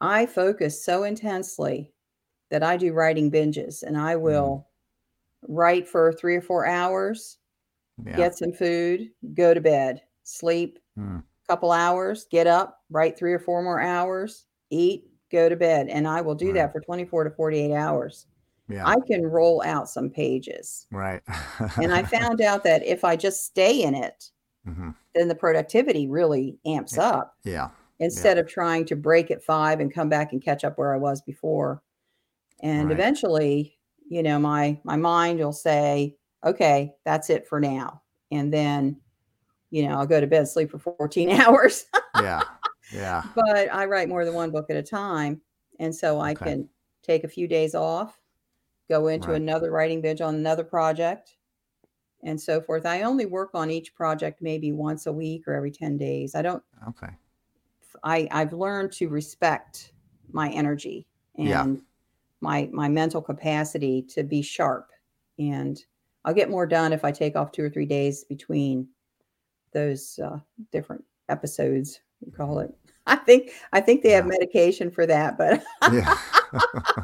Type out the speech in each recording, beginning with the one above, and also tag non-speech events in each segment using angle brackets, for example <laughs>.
I focus so intensely that I do writing binges and I Mm. will write for three or four hours, Yeah. get some food, go to bed, sleep Mm. couple hours, get up, write three or four more hours, eat, go to bed. And I will do Right. that for 24 to 48 hours. Yeah. I can roll out some pages. right. And I <laughs> found out that if I just stay in it, hmm then the productivity really amps Yeah. up Yeah. Instead of trying to break at five and come back and catch up where I was before. And Right. eventually, you know, my my mind will say, okay, that's it for now. And then, you know, I'll go to bed, sleep for 14 <laughs> hours. Yeah. Yeah. but I write more than one book at a time. And so I Okay. can take a few days off, go into Right. another writing binge on another project, and so forth. I only work on each project maybe once a week or every 10 days. I don't, Okay. I, I've learned to respect my energy and Yeah. my my mental capacity to be sharp. And I'll get more done if I take off two or three days between those uh, different episodes. We call it. <laughs> I think I think they have medication for that, but Yeah. <laughs>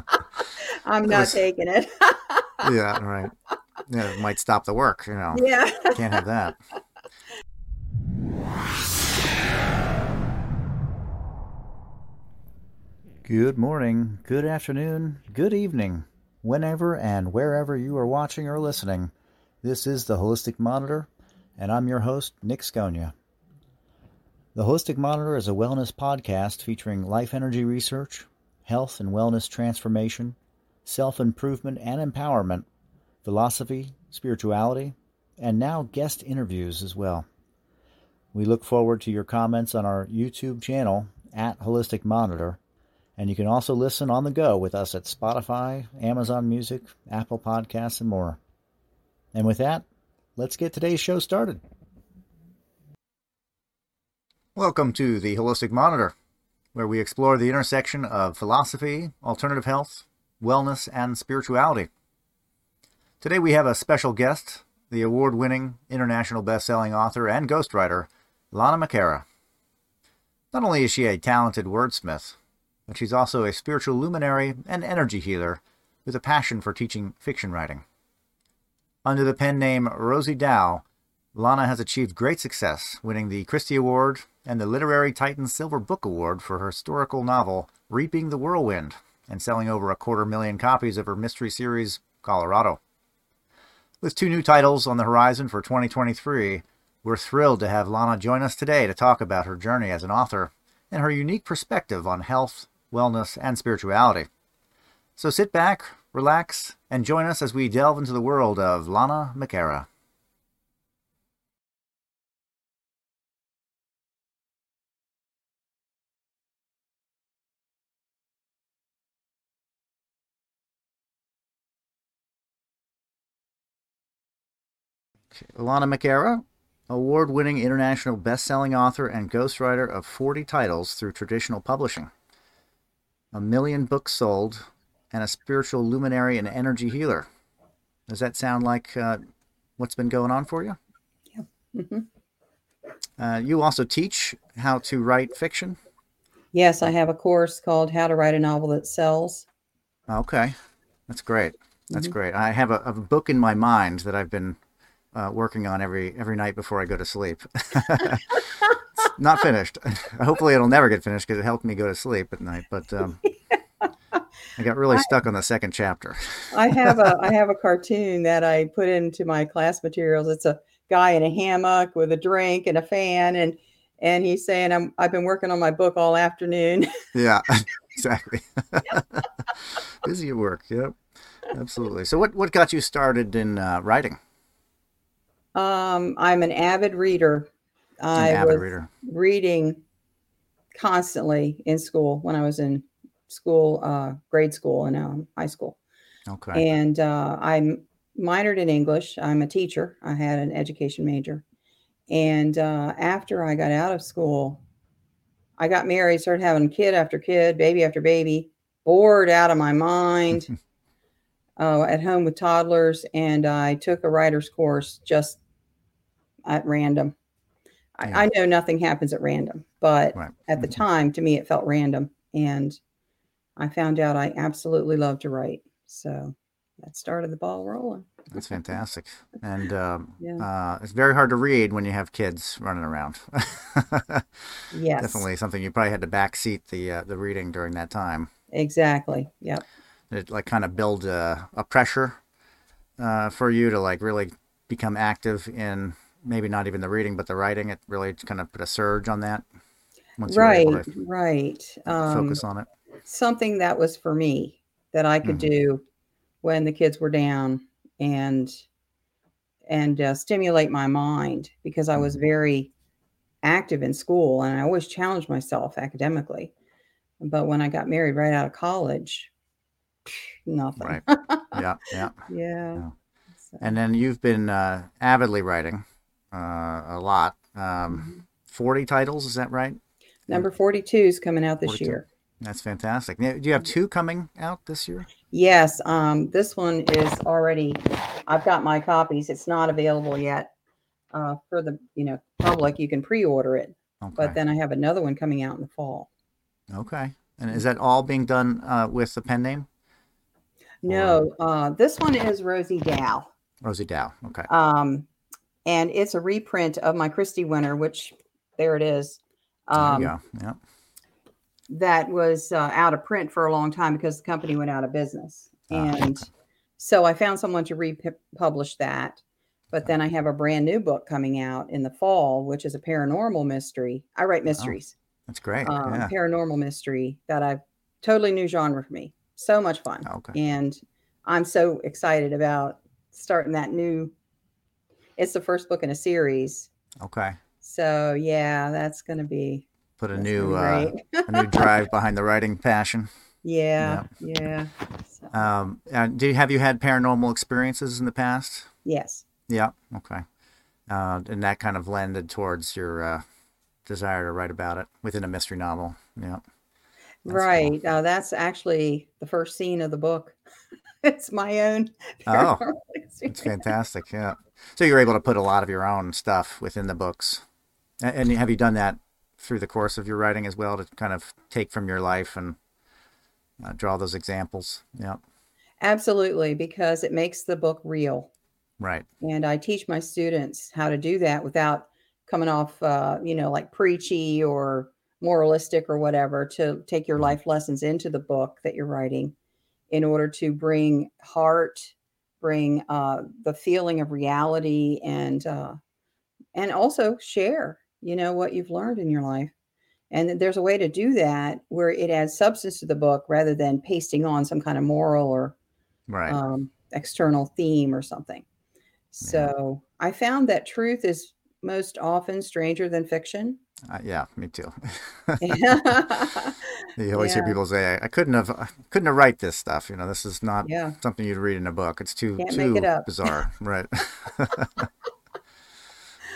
I'm not was- taking it. yeah. Right. Yeah. It might stop the work. You know. <laughs> yeah. Can't have that. Good morning, good afternoon, good evening, whenever and wherever you are watching or listening. This is the Holistic Monitor, and I'm your host, Nick Scogna. The Holistic Monitor is a wellness podcast featuring life energy research, health and wellness transformation, self improvement and empowerment, philosophy, spirituality, and now guest interviews as well. We look forward to your comments on our YouTube channel at Holistic Monitor, and you can also listen on the go with us at Spotify, Amazon Music, Apple Podcasts, and more. And with that, let's get today's show started. Welcome to the Holistic Monitor, where we explore the intersection of philosophy, alternative health, wellness, and spirituality. Today we have a special guest, the award winning international best selling author and ghostwriter, Lana McAra. Not only is she a talented wordsmith, but she's also a spiritual luminary and energy healer with a passion for teaching fiction writing. Under the pen name Rosey Dow, Lana has achieved great success, winning the Christy Award and the Literary Titan Silver Book Award for her historical novel Reaping the Whirlwind, and selling over a quarter million copies of her mystery series Colorado. With two new titles on the horizon for 2023, we're thrilled to have Lana join us today to talk about her journey as an author and her unique perspective on health, wellness, and spirituality. So sit back, relax, and join us as we delve into the world of Lana McAra. Lana McAra, award winning international best selling author and ghostwriter of 40 titles through traditional publishing, a million books sold, and a spiritual luminary and energy healer. Does that sound like uh, what's been going on for you? Mhm. Uh, you also teach how to write fiction. Yes, I have a course called How to Write a Novel That Sells. Okay, that's great. That's Mhm. great. I have a, a book in my mind that I've been uh, working on every every night before I go to sleep. <laughs> <laughs> Not finished. <laughs> Hopefully, it'll never get finished because it helped me go to sleep at night. But um, <laughs> I got really I- stuck on the second chapter. I have a I <laughs> have a cartoon that I put into my class materials. It's a guy in a hammock with a drink and a fan and and he's saying I'm I've been working on my book all afternoon. Yeah, exactly. Busy at work. Yep, absolutely. So, what what got you started in uh, writing? Um, I'm an avid reader. I was reader. reading constantly in school when I was in school, uh, grade school and um, high school. Okay. And uh, I minored in English. I'm a teacher. I had an education major. And uh, after I got out of school, I got married, started having kid after kid, baby after baby, bored out of my mind <laughs> uh, at home with toddlers. And I took a writer's course just at random. I, I know nothing happens at random, but Right. at the Mhm. time, to me, it felt random. And I found out I absolutely love to write. So that started the ball rolling. That's <laughs> fantastic. And um, Yeah. uh, it's very hard to read when you have kids running around. <laughs> Yes. Definitely something you probably had to backseat the uh, the reading during that time. Exactly. Yep. It like kind of build a, a pressure uh, for you to like really become active in maybe not even the reading but the writing. It really kind of put a surge on that Right. Right. Um, focus on it. something that was for me that I could Mhm. do when the kids were down and and uh, stimulate my mind because I was Mhm. very active in school and I always challenged myself academically. But when I got married right out of college, nothing. Right. <laughs> Yeah, yeah. Yeah. Yeah. So, And then you've been uh, avidly writing uh, a lot. Um, mhm. 40 titles, is that right? number 42 is coming out this 42. year. That's fantastic. Now, Do you have two coming out this year? Yes, um, this one is already. I've got my copies. It's not available yet uh, for the you know public. You can pre-order it, Okay. but then I have another one coming out in the fall. okay. And is that all being done uh, with the pen name? No, uh, this one is Rosey Dow, Rosey Dow. Okay. um, and it's a reprint of my Christy winner, which there it is. Um, go. Yeah. that was uh, out of print for a long time because the company went out of business. Ah, and so I found someone to republish that. But then I have a brand new book coming out in the fall, which is a paranormal mystery. I write mysteries, That's great. um, yeah. paranormal mystery that I've totally new genre for me. So much fun. Okay. And I'm so excited about starting that new. It's the first book in a series. Okay. So yeah, that's going to be, Put a new uh, a new drive <laughs> behind the writing passion. yeah, yeah. So, Um, uh, do you, have you had paranormal experiences in the past? yes. Yeah. Okay. Uh, and that kind of lended towards your uh, desire to write about it within a mystery novel. Yeah. That's cool. right. Uh, that's actually the first scene of the book. <laughs> it's my own. Oh, It's <laughs> fantastic. Yeah. So you're able to put a lot of your own stuff within the books. And have you done that through the course of your writing as well to kind of take from your life and uh, draw those examples? Yeah. Absolutely, because it makes the book real. Right. And I teach my students how to do that without coming off, uh, you know, like preachy or moralistic or whatever, to take your Mhm. life lessons into the book that you're writing in order to bring heart, bring uh, the feeling of reality, and uh, and also share, you know, what you've learned in your life. And there's a way to do that where it adds substance to the book rather than pasting on some kind of moral or Right. um, external theme or something. So I found that truth is most often stranger than fiction. Uh, yeah. Me too. <laughs> you always hear people say, "I couldn't have, I couldn't have write this stuff." You know, this is not Yeah. something you'd read in a book. It's too Can't too it bizarre. <laughs> Right. <laughs>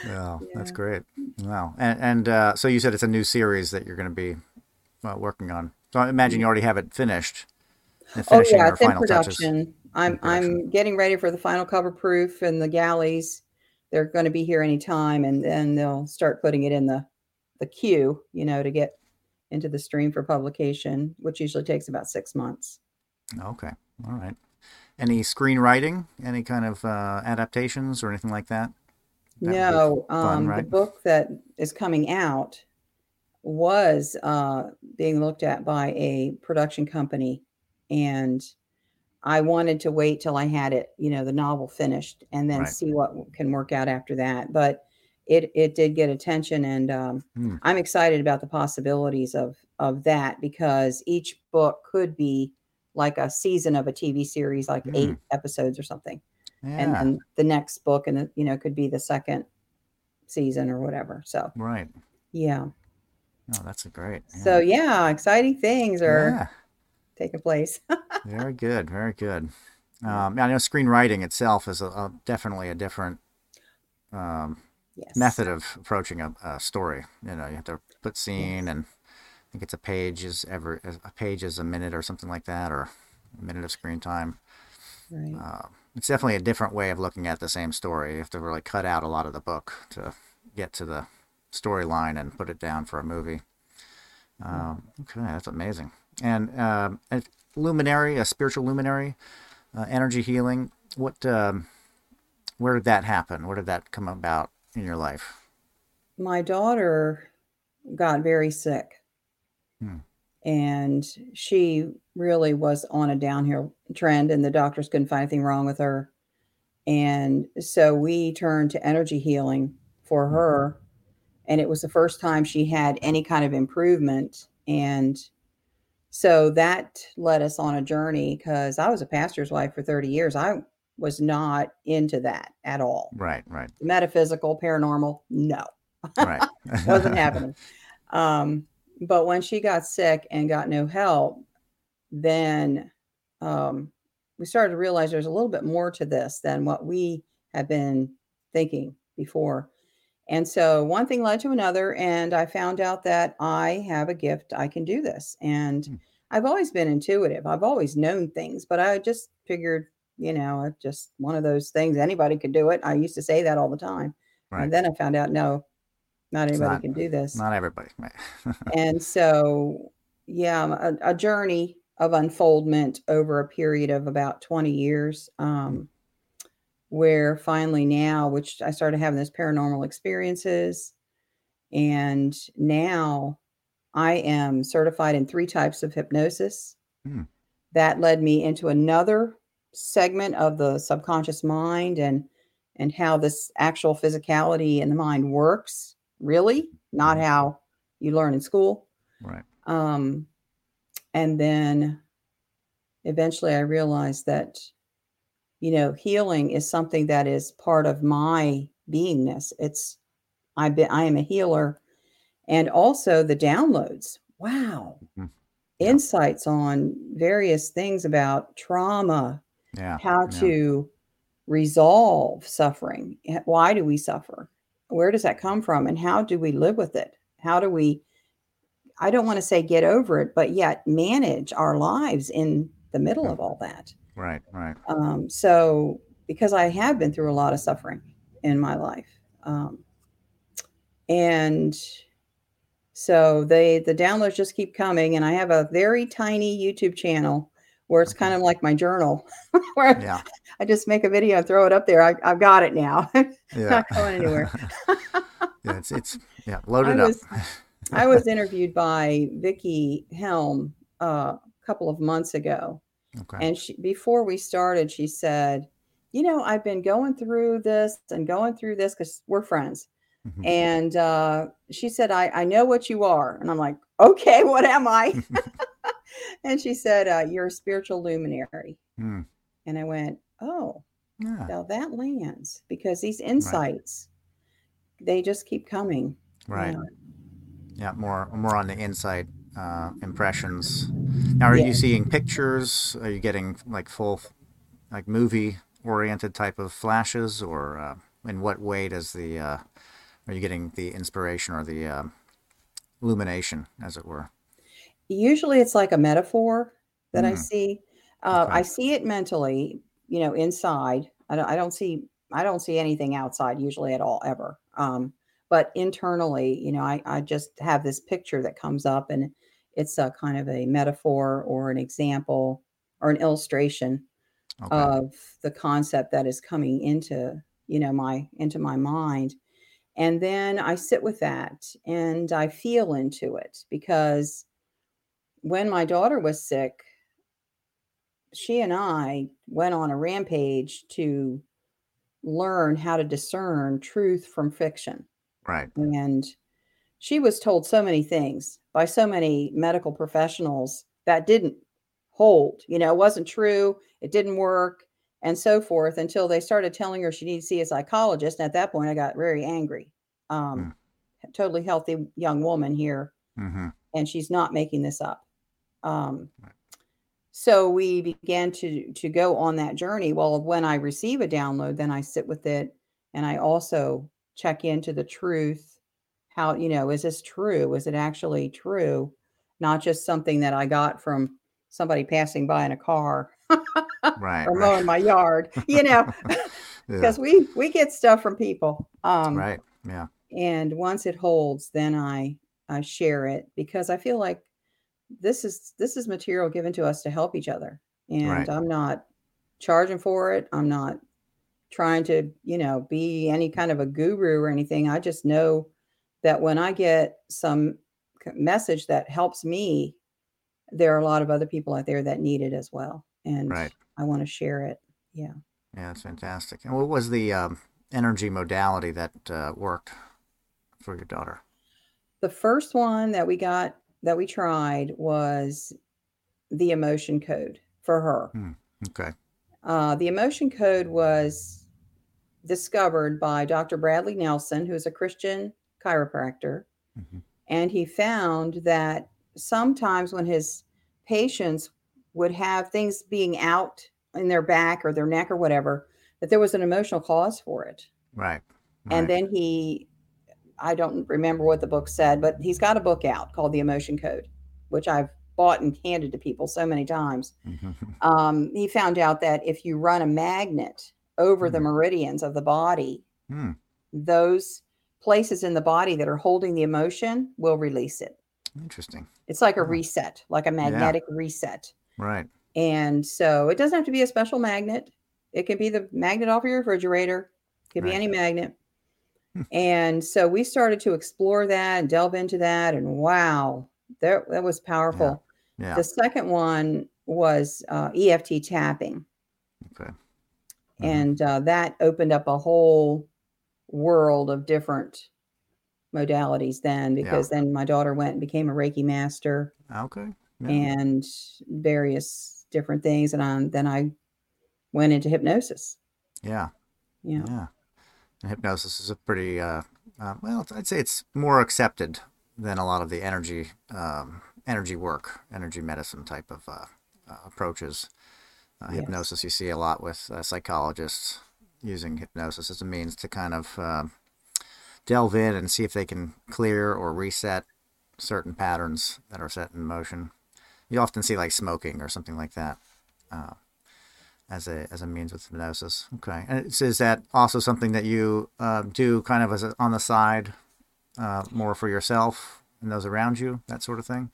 yeah, that's great. Wow. And and uh, so you said it's a new series that you're going to be uh, working on. So I imagine you already have it finished. Oh yeah, it's in final touches. production. I'm In production. I'm getting ready for the final cover proof and the galleys. They're going to be here anytime, and then they'll start putting it in the the queue, you know, to get into the stream for publication, which usually takes about six months. Okay. All right. Any screenwriting? Any kind of uh, adaptations or anything like that? That No, fun, um, the book that is coming out was uh, being looked at by a production company, and I wanted to wait till I had it, you know, the novel finished, and then Right. see what can work out after that. But it it did get attention, and um, Hmm. I'm excited about the possibilities of of that because each book could be like a season of a TV series, like eight Mm. episodes or something and then the next book and the, you know could be the second season or whatever so right. yeah Oh, that's a great. Yeah. so yeah exciting things are yeah. taking place <laughs> Very good. Very good. Um, I know screenwriting itself is a, a, definitely a different um, yes method of approaching a, a story. You know, you have to put scene, and I think it's a page is ever a page is a minute or something like that, or a minute of screen time. right Uh, it's definitely a different way of looking at the same story. You have to really cut out a lot of the book to get to the storyline and put it down for a movie. Um, okay, that's amazing. And uh, a luminary, a spiritual luminary, uh, energy healing. What, um, where did that happen? Where did that come about in your life? My daughter got very sick. Hmm. And she really was on a downhill trend, and the doctors couldn't find anything wrong with her. And so we turned to energy healing for Hmm. her. And it was the first time she had any kind of improvement. And so that led us on a journey because I was a pastor's wife for 30 years. I was not into that at all. Right, right, Metaphysical, paranormal, no, right. <laughs> wasn't happening. Um, but when she got sick and got no help, then um, we started to realize there's a little bit more to this than what we had been thinking before. And so one thing led to another, and I found out that I have a gift. I can do this. And Hmm. I've always been intuitive. I've always known things, but I just figured, you know, it's just one of those things. Anybody could do it. I used to say that all the time. Right. And then I found out, no, not anybody not- can do this Not everybody. <laughs> And so yeah a, a journey of unfoldment over a period of about 20 years um, where finally now which i started having those paranormal experiences and now i am certified in three types of hypnosis Hmm. that led me into another segment of the subconscious mind and and how this actual physicality in the mind works really not Mhm. how you learn in school right. um, and then eventually I realized that, you know, healing is something that is part of my beingness. It's I've been I am a healer. And also the downloads. Wow. Mhm. Yeah. Insights on various things about trauma, Yeah. how yeah. to resolve suffering. Why do we suffer? Where does that come from? And how do we live with it? How do we, I don't want to say get over it, but yet manage our lives in the middle of all that? Right, right. Um, so, because I have been through a lot of suffering in my life. Um, and so they the downloads just keep coming and i have a very tiny youtube channel where it's Okay. kind of like my journal <laughs> where Yeah. I just make a video and throw it up there. I, I've got it now. <laughs> Yeah. Not going anywhere. <laughs> yeah, it's it's yeah, loaded I up. was- I was interviewed by Vicky Helm uh, a couple of months ago, okay. and she, before we started, she said, "You know, I've been going through this and going through this because we're friends." Mhm. And uh, she said, I, "I know what you are," and I'm like, "Okay, what am I?" And she said, uh, "You're a spiritual luminary." Hmm. And I went, "Oh." Yeah. Now that lands because these insights, they just keep coming. Right. Yeah. Yeah, more more on the inside uh, impressions. Now, are Yeah. you seeing pictures? Are you getting like full, like movie oriented type of flashes, or uh, in what way does the uh, are you getting the inspiration or the um illumination, as it were? Usually it's like a metaphor that I Mm. see. Uh, Okay. I see it mentally, you know, inside. I don't, I don't see I don't see anything outside usually at all ever. Um, but internally, you know, I, I just have this picture that comes up and it's a kind of a metaphor or an example or an illustration Okay. of the concept that is coming into you know my into my mind and then i sit with that and i feel into it because when my daughter was sick she and i went on a rampage to learn how to discern truth from fiction. Right. and she was told so many things by so many medical professionals that didn't hold you know it wasn't true it didn't work and so forth until they started telling her she needed to see a psychologist and at that point i got very angry. Um, totally healthy young woman here. Mm-hmm. and she's not making this up um, Right. so we began to to go on that journey well when i receive a download then i sit with it and i also check into the truth how you know is this true is it actually true not just something that i got from somebody passing by in a car Right. <laughs> or right. mowing my yard you know <laughs> Yeah. because we we get stuff from people um Right. Yeah. and once it holds then i i share it because i feel like this is this is material given to us to help each other and Right. i'm not charging for it i'm not trying to you know be any kind of a guru or anything i just know that when i get some message that helps me there are a lot of other people out there that need it as well and Right. i want to share it yeah Yeah, that's fantastic. And what was the um, energy modality that uh, worked for your daughter? the first one that we got that we tried was the emotion code for her Okay. Uh, the emotion code was discovered by Dr. Bradley Nelson, who is a Christian chiropractor. Mhm. And he found that sometimes when his patients would have things being out in their back or their neck or whatever, that there was an emotional cause for it. Right. And then he, I don't remember what the book said, but he's got a book out called The Emotion Code, which I've bought and handed to people so many times <laughs> um, he found out that if you run a magnet over the Hmm. meridians of the body, Hmm. those places in the body that are holding the emotion will release it. Interesting. It's like a reset, like a magnetic reset. Right. And so it doesn't have to be a special magnet. It can be the magnet off your refrigerator. It could be any magnet. And so we started to explore that and delve into that. And wow, that, that was powerful. Yeah. The second one was uh, EFT tapping. Okay. Mhm. and uh, that opened up a whole world of different modalities then because then my daughter went and became a reiki master Okay. Yeah. and various different things and I, then i went into hypnosis yeah. yeah Yeah. And hypnosis is a pretty, uh, uh, well, I'd say it's more accepted than a lot of the energy, um, energy work, energy medicine type of uh, uh, approaches. Uh, Yes. Hypnosis, you see a lot with uh, psychologists using hypnosis as a means to kind of delve in and see if they can clear or reset certain patterns that are set in motion. You often see like smoking or something like that. As a as a means with hypnosis. Okay, and so is that also something that you uh, do kind of as a, on the side, uh, more for yourself and those around you, that sort of thing?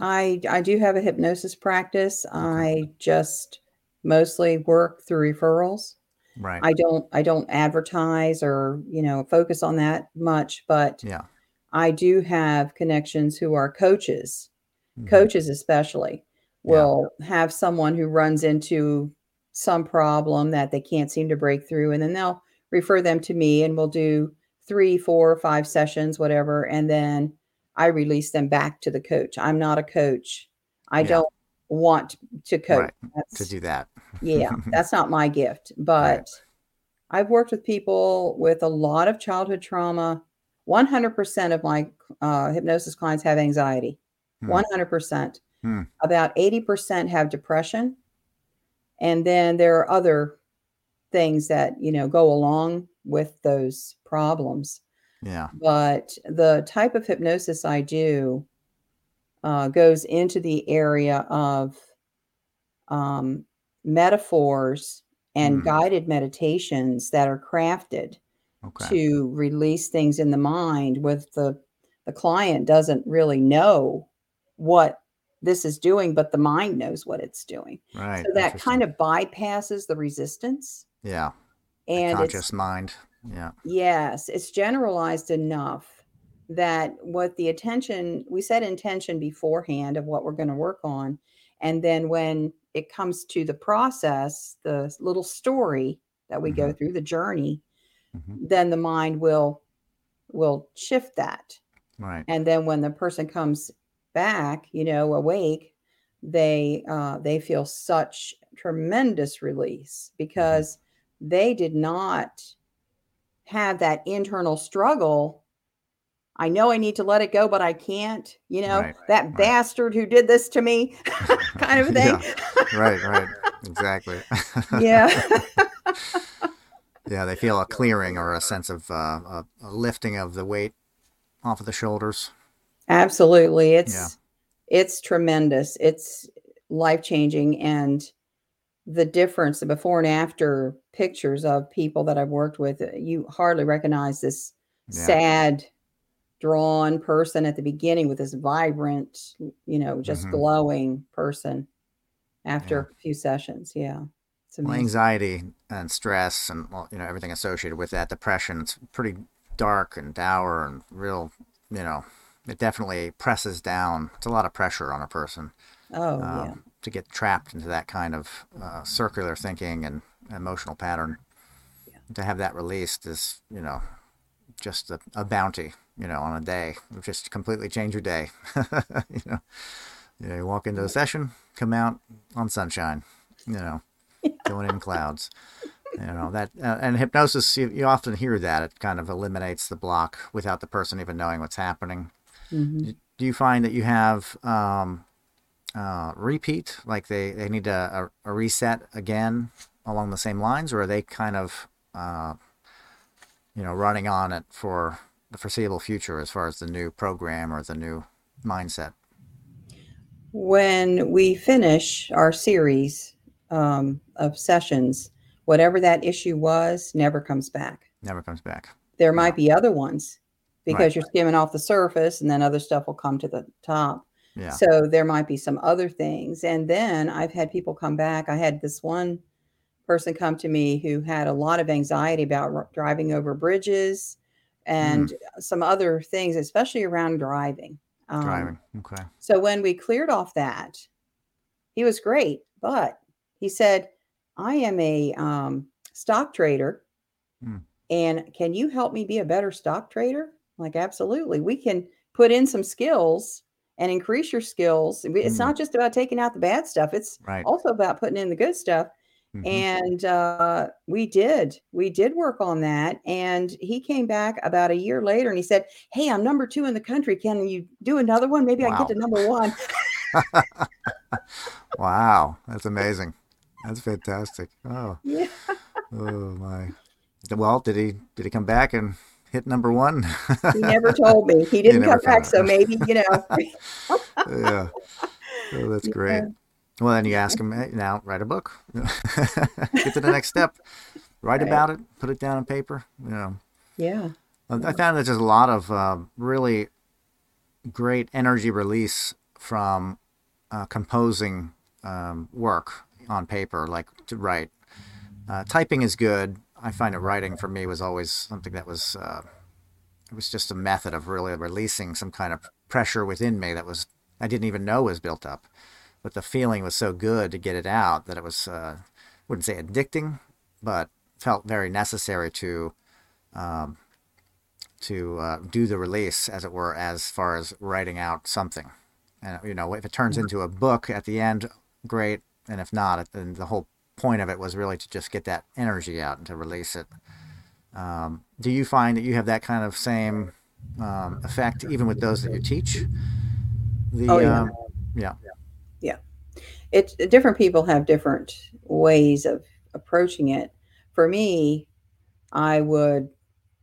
i i do have a hypnosis practice i just mostly work through referrals Right. i don't i don't advertise or you know focus on that much but yeah. I do have connections who are coaches, Mhm. coaches especially, Yeah. will have someone who runs into some problem that they can't seem to break through, and then they'll refer them to me, and we'll do three, four, five sessions, whatever, and then I release them back to the coach. I'm not a coach. I Yeah. don't want to coach. Right. To do that. yeah, <laughs> that's not my gift. But I've worked with people with a lot of childhood trauma. 100% of my uh, hypnosis clients have anxiety. Hmm. 100%. Hmm. About 80% have depression. And then there are other things that, you know, go along with those problems. Yeah. But the type of hypnosis I do uh, goes into the area of um, metaphors and Hmm. guided meditations that are crafted Okay. to release things in the mind with the the client doesn't really know what this is doing but the mind knows what it's doing right. so that kind of bypasses the resistance yeah. and it's Conscious mind. Yeah. Yes, it's generalized enough that what the attention, we set intention beforehand of what we're going to work on. And then when it comes to the process, the little story that we go through, the journey, Mhm. then the mind will will shift that. Right. And then when the person comes back, you know, awake, they uh, they feel such tremendous release because they did not have that internal struggle. I know I need to let it go, but I can't. You know, Right, that right. bastard who did this to me, <laughs> kind of thing. Right. Right. Exactly. <laughs> yeah. yeah. They feel a clearing or a sense of uh, a, a lifting of the weight off of the shoulders. Absolutely. It's Yeah. it's tremendous. It's life changing and the difference the before and after pictures of people that I've worked with, uh, you hardly recognize this Yeah. sad drawn person at the beginning with this vibrant, you know, just Mhm. glowing person after Yeah. a few sessions. Yeah. It's Well, anxiety and stress and well, you know everything associated with that depression it's pretty dark and dour and real you know it definitely presses down. It's a lot of pressure on a person Oh, um, yeah. to get trapped into that kind of uh, circular thinking and emotional pattern. To have that released is you know just a, a bounty you know on a day. It would just completely change your day. <laughs> You know you, know, you walk into a session come out on sunshine you know going in clouds. You know that uh, and hypnosis you, you often hear that. It kind of eliminates the block without the person even knowing what's happening hmm do you find that you have um, uh, repeat? Like they, they need a, a, a reset again along the same lines or are they kind of uh, you know running on it for the foreseeable future as far as the new program or the new mindset? When we finish our series um, of sessions, whatever that issue was never comes back. never comes back. There might be other ones because Right. you're skimming off the surface and then other stuff will come to the top. yeah So there might be some other things. And then I've had people come back. I had this one person come to me who had a lot of anxiety about r- driving over bridges and some other things, especially around driving. Um, driving okay So when we cleared off that, he was great, but he said, "I am a um, stock trader, Hmm. and can you help me be a better stock trader?" Like, absolutely. We can put in some skills and increase your skills. It's Hmm. not just about taking out the bad stuff; it's right also about putting in the good stuff. Mhm. And uh, we did, we did work on that. And he came back about a year later and he said, Hey, I'm number two in the country. Can you do another one? Maybe I get to number one. <laughs> wow that's amazing that's fantastic oh <laughs> yeah. oh my well did he did he come back and hit number one He never told me. He <laughs> didn't come back. So maybe, you know. <laughs> yeah. Oh, that's <laughs> great. Yeah. Well, then you ask him "Hey, now, write a book. Get to the next step. Write Right. about it. Put it down on paper. You know, Yeah. I I found that there's a lot of uh, really great energy release from uh, composing um, work on paper, like to write. Uh, typing is good. I find that writing for me was always something that was uh, it was just a method of really releasing some kind of pressure within me that was I didn't even know was built up, but the feeling was so good to get it out that it was uh, wouldn't say addicting, but felt very necessary to um, to uh, do the release, as it were, as far as writing out something. And you know, if it turns into a book at the end, great. And if not, then the whole point of it was really to just get that energy out and to release it. Um, do you find that you have that kind of same um, effect even with those that you teach? The Oh, yeah. um, yeah, It's different people have different ways of approaching it. For me, I would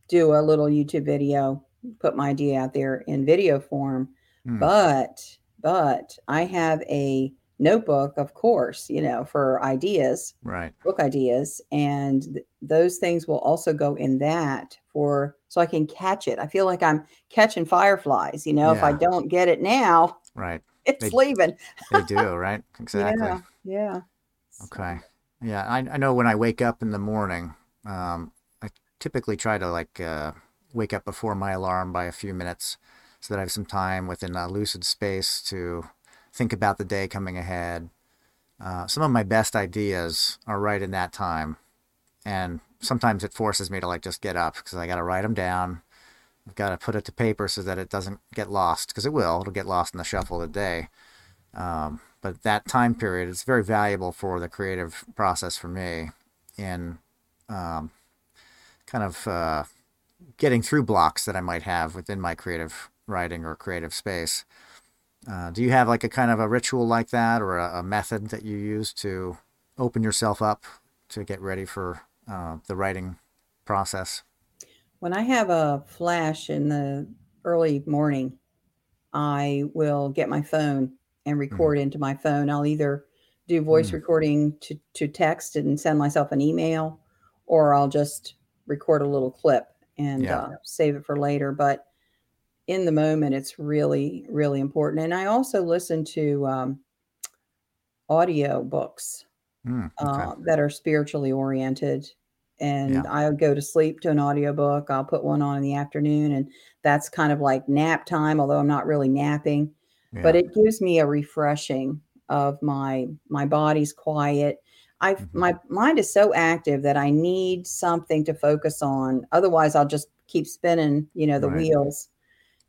do a little YouTube video, put my idea out there in video form, Hmm. but but I have a notebook, of course, you know, for ideas, right, book ideas, and th- those things will also go in that for so I can catch it. I feel like I'm catching fireflies, you know, if I don't get it now, right. <laughs> it's They- leaving. They do, <laughs> right? Exactly. Yeah, yeah. Okay. Yeah, I, I know when I wake up in the morning, um, I typically try to like uh, wake up before my alarm by a few minutes so that I have some time within a lucid space to think about the day coming ahead. Uh, some of my best ideas are right in that time. And sometimes it forces me to like just get up because I got to write them down. I've got to put it to paper so that it doesn't get lost because it will. It'll get lost in the shuffle of the day. Um, but that time period is very valuable for the creative process for me in um, kind of uh, getting through blocks that I might have within my creative writing or creative space. Uh, do you have like a kind of a ritual like that or a, a method that you use to open yourself up to get ready for uh, the writing process? When I have a flash in the early morning, I will get my phone and record into my phone. I'll either do voice Mm. recording to, to text and send myself an email, or I'll just record a little clip and Yeah. uh, save it for later. But in the moment, it's really, really important. And I also listen to um, audio books Mm, okay. uh, that are spiritually oriented. And Yeah. I'll go to sleep to an audiobook. I'll put one on in the afternoon, and that's kind of like nap time, although I'm not really napping. But it gives me a refreshing of my my body's quiet. I Mhm. my mind is so active that I need something to focus on. Otherwise, I'll just keep spinning, you know, the Right. wheels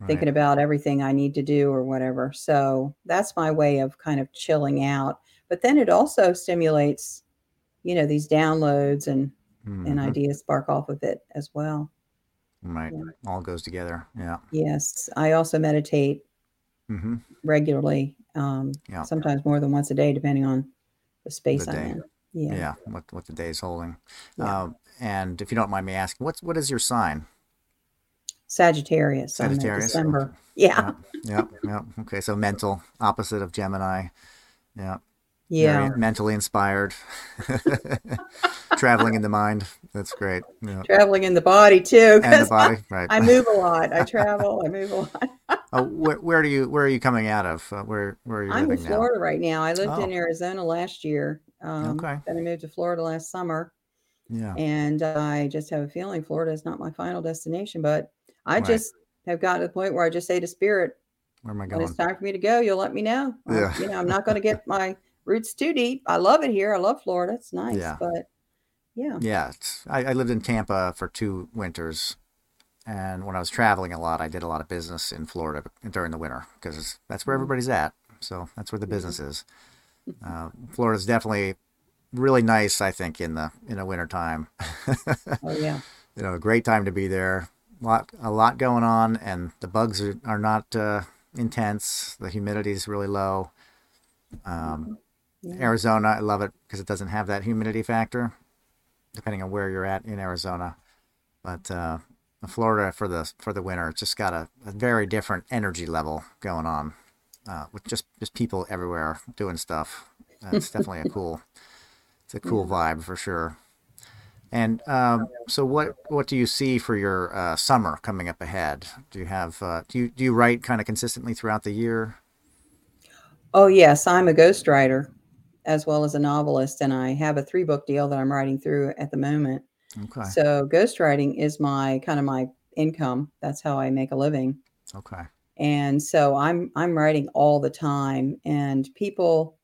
thinking about everything I need to do or whatever. So that's my way of kind of chilling out. But then it also stimulates, you know, these downloads and and Mhm. ideas spark off of it as well. Right. Yeah. All goes together. Yeah. Yes, I also meditate hmm regularly, um, Yeah. sometimes more than once a day, depending on the space The I'm day. in. Yeah, Yeah. What what the day is holding. yeah. Um, and if you don't mind me asking, what's what is your sign? Sagittarius. I'm Sagittarius. December. Yeah, Yeah. Yeah. Yeah. Okay. So mental, opposite of Gemini. Yeah. yeah. Very mentally inspired. <laughs> Traveling in the mind. That's great. Yeah. Traveling in the body too, And the because I, body. Right. I move a lot. I travel. I move a lot. <laughs> Oh, where, where do you where are you coming out of? Uh, where where are you I'm in living now? Florida right now. I lived in Oh. Arizona last year. Um, Okay. Then I moved to Florida last summer, Yeah. and I just have a feeling Florida is not my final destination. But I Right. just have gotten to the point where I just say to Spirit, Where am I when it's time for me to go, you'll let me know. I- Yeah. you know, I'm not going to get <laughs> my roots too deep. I love it here. I love Florida. It's nice, Yeah. but yeah, Yeah. I, I lived in Tampa for two winters, and when I was traveling a lot, I did a lot of business in Florida during the winter because that's where Mm. everybody's at. So that's where the Mhm. business is. <laughs> Uh, Florida's definitely really nice, I think, in the in the wintertime. <laughs> oh yeah, you know, a great time to be there. Lot a lot going on, and the bugs are, are not uh, intense. The humidity is really low. Um, yeah. Arizona, I love it because it doesn't have that humidity factor, depending on where you're at in Arizona. But uh, Florida for the for the winter, it's just got a, a very different energy level going on, uh, with just just people everywhere doing stuff. Uh, it's <laughs> definitely a cool, it's a cool vibe for sure. And um, so, what what do you see for your uh, summer coming up ahead? Do you have uh, do you do you write kind of consistently throughout the year? Oh yes, I'm a ghostwriter as well as a novelist, and I have a three book deal that I'm writing through at the moment. Okay, So ghostwriting is my kind of my income. That's how I make a living. okay, And so I'm I'm writing all the time and people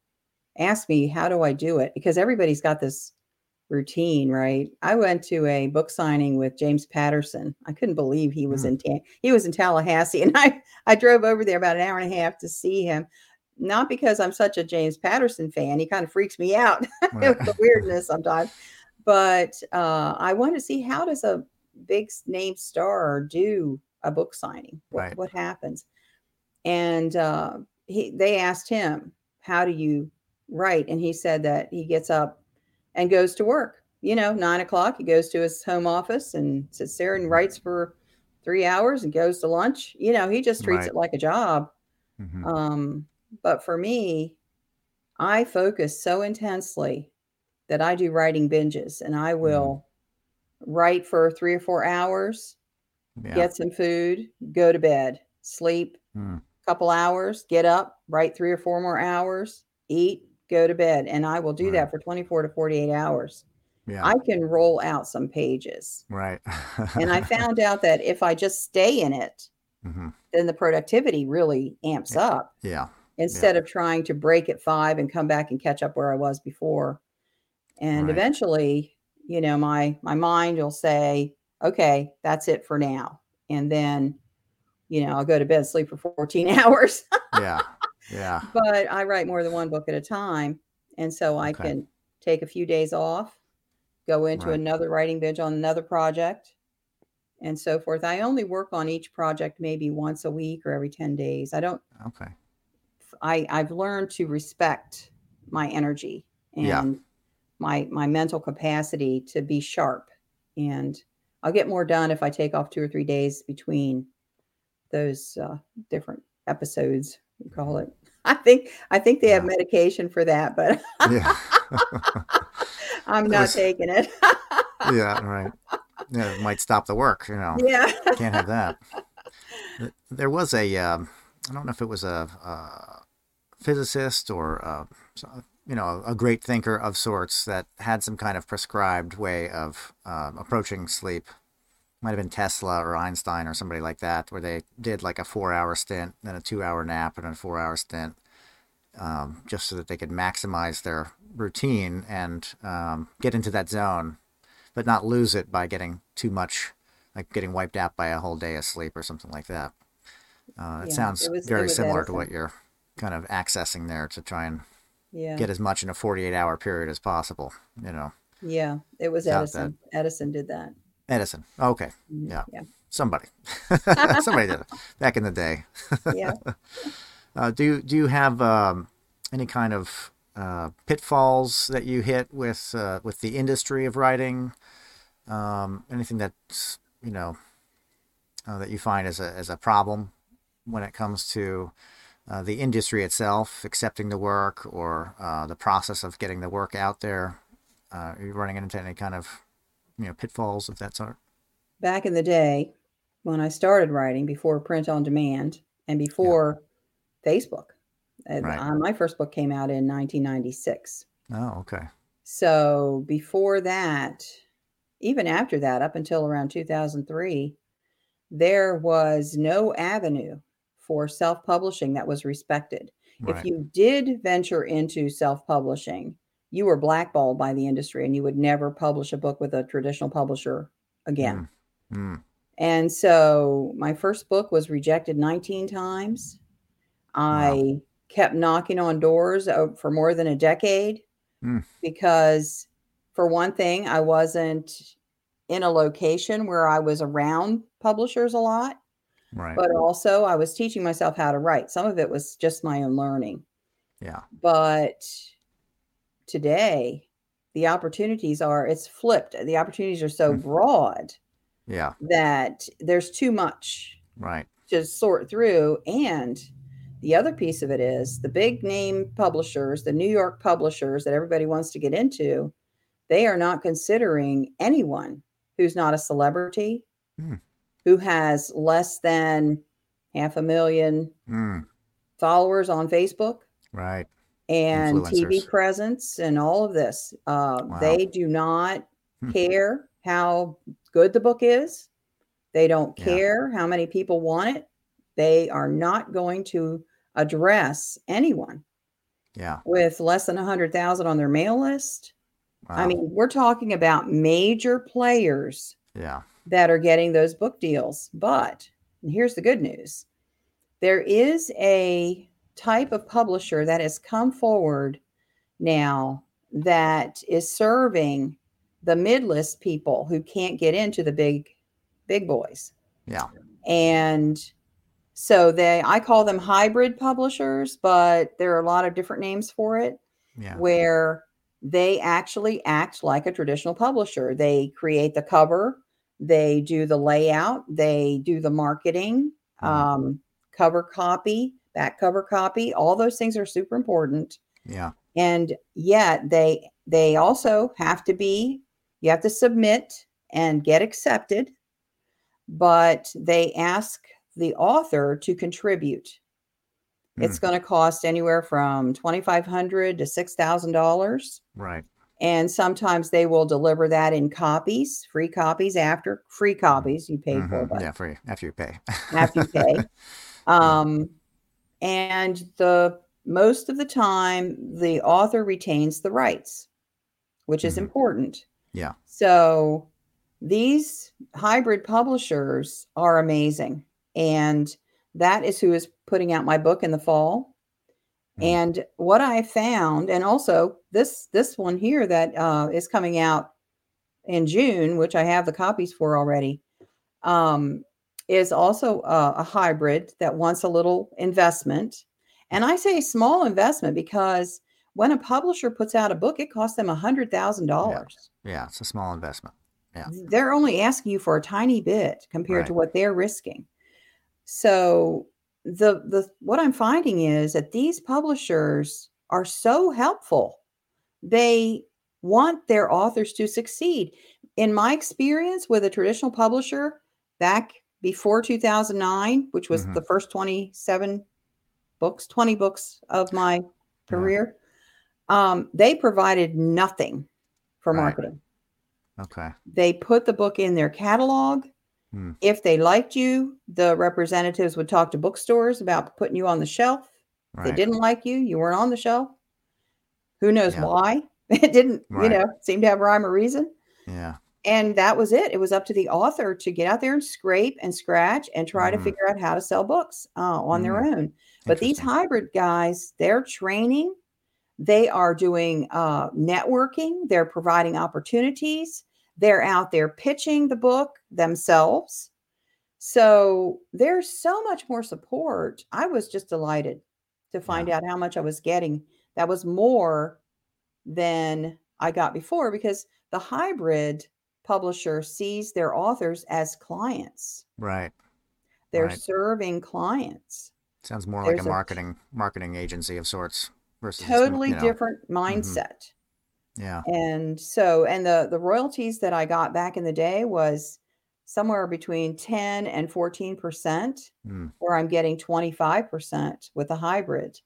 ask me how do I do it because everybody's got this routine, right? I went to a book signing with James Patterson. I couldn't believe he was Hmm. in he was in Tallahassee <laughs> and I I drove over there about an hour and a half to see him. Not because I'm such a James Patterson fan. He kind of freaks me out <laughs> Right. with the weirdness sometimes. But uh, I want to see how does a big name star do a book signing? What, Right. what happens? And uh, he, they asked him, "How do you write?" And he said that he gets up and goes to work. You know, nine o'clock, he goes to his home office and sits there and writes for three hours and goes to lunch. You know, he just treats Right. it like a job. hmm Um, but for me, I focus so intensely that I do writing binges and I will write for three or four hours, yeah, get some food, go to bed, sleep Mm. a couple hours, get up, write three or four more hours, eat, go to bed. And I will do Right. that for 24 to 48 hours. yeah, I can roll out some pages. right. And I <laughs> found out that if I just stay in it, hmm then the productivity really amps up. Yeah, instead of trying to break at five and come back and catch up where I was before. And Right. eventually, you know, my my mind will say, okay, that's it for now. And then, you know, I'll go to bed, sleep for 14 <laughs> hours. yeah, yeah. but I write more than one book at a time. And so I Okay. can take a few days off, go into Right. another writing binge on another project, and so forth. I only work on each project maybe once a week or every 10 days. I don't Okay. I I've learned to respect my energy and Yeah. my my mental capacity to be sharp and I'll get more done if I take off two or three days between those uh, different episodes. Call it. <laughs> I think I think they have medication for that, but Yeah. <laughs> I'm not taking it. yeah. Right. Yeah, it might stop the work. You know, yeah. can't have that. there was a um, I don't know if it was a, a physicist or a, you know a great thinker of sorts that had some kind of prescribed way of uh, approaching sleep. Might have been Tesla or Einstein or somebody like that, where they did like a four-hour stint, then a two-hour nap, and a four-hour stint, um, just so that they could maximize their routine and um, get into that zone, but not lose it by getting too much, like getting wiped out by a whole day of sleep or something like that. Uh, it Yeah, sounds it was- very was similar to what you're kind of accessing there to try and Yeah. get as much in a 48 hour period as possible. You know, Yeah. It was Edison. Edison did that. Edison. Okay. Yeah. Yeah. somebody, <laughs> <laughs> somebody did it back in the day. <laughs> Yeah. Uh, do you do you have um, any kind of uh, pitfalls that you hit with uh, with the industry of writing? Um, anything that's you know uh, that you find as a as a problem when it comes to uh, the industry itself, accepting the work, or uh, the process of getting the work out there? Uh, are you running into any kind of you know pitfalls of that sort? Back in the day, when I started writing before print on demand and before Facebook, uh, Right. uh, my first book came out in 1996. Oh, okay. So before that, even after that, up until around 2003, there was no avenue for self publishing that was respected. Right. If you did venture into self publishing, you were blackballed by the industry and you would never publish a book with a traditional publisher again. Mm, And so my first book was rejected 19 times. I kept knocking on doors uh, for more than a decade Hmm. because, for one thing, I wasn't in a location where I was around publishers a lot, right. but also I was teaching myself how to write. Some of it was just my own learning. yeah. But today, the opportunities are, it's flipped. The opportunities are so Hmm. broad Yeah. that there's too much Right. to sort through. And the other piece of it is the big name publishers, the New York publishers that everybody wants to get into, they are not considering anyone who's not a celebrity, Hmm. who has less than half a million Mm, followers on Facebook right. And TV presence and all of this. Uh, Wow. They do not Hmm. care how good the book is. They don't Yeah. care how many people want it. They are not going to address anyone Yeah. with less than 100,000 on their mail list. I mean, we're talking about major players yeah. that are getting those book deals. But here's the good news there is a type of publisher that has come forward now that is serving the mid-list people who can't get into the big big boys Yeah. and so they i call them hybrid publishers but there are a lot of different names for it Yeah. where they actually act like a traditional publisher. They create the cover, they do the layout, they do the marketing, Mhm. um, cover copy, back cover copy. All those things are super important. Yeah. And yet they they also have to be you have to submit and get accepted, but they ask the author to contribute. It's going to cost anywhere from twenty five hundred to six thousand dollars, Right. and sometimes they will deliver that in copies, free copies after free copies you paid for, Mhm. but Yeah. Free after you pay. after you <laughs> pay. Um, and the most of the time, the author retains the rights, which is Mhm. important. Yeah. So these hybrid publishers are amazing, and that is who is putting out my book in the fall. Mhm. And what I found, and also this this one here that uh, is coming out in June, which I have the copies for already, um, is also a, a hybrid that wants a little investment. And I say small investment because when a publisher puts out a book, it costs them a hundred thousand dollars. yeah. It's a small investment. Yeah. They're only asking you for a tiny bit compared to what they're risking. So the the what I'm finding is that these publishers are so helpful. They want their authors to succeed. In my experience with a traditional publisher back before 2009, which was Mhm. the first 27 books, 20 books of my career, um, they provided nothing for Right. marketing. Okay. They put the book in their catalog. Hmm. If they liked you, the representatives would talk to bookstores about putting you on the shelf. If Right. they didn't like you, you weren't on the shelf. Who knows Yeah. why? <laughs> It didn't, you know, seem to have rhyme or reason. Yeah. And that was it. It was up to the author to get out there and scrape and scratch and try Mhm. to figure out how to sell books uh, on their Mm. own. But these hybrid guys, they're training, they are doing uh, networking, they're providing opportunities, they're out there pitching the book themselves. So there's so much more support. I was just delighted to find out how much I was getting. That was more than I got before because the hybrid publisher sees their authors as clients. Right. They're Right. serving clients. Sounds more like There's a a- marketing marketing agency of sorts versus Totally you know, Mm-hmm. different mindset. Yeah. And so and the the royalties that I got back in the day was somewhere between 10 and 14% Mm, where I'm getting 25% with a hybrid.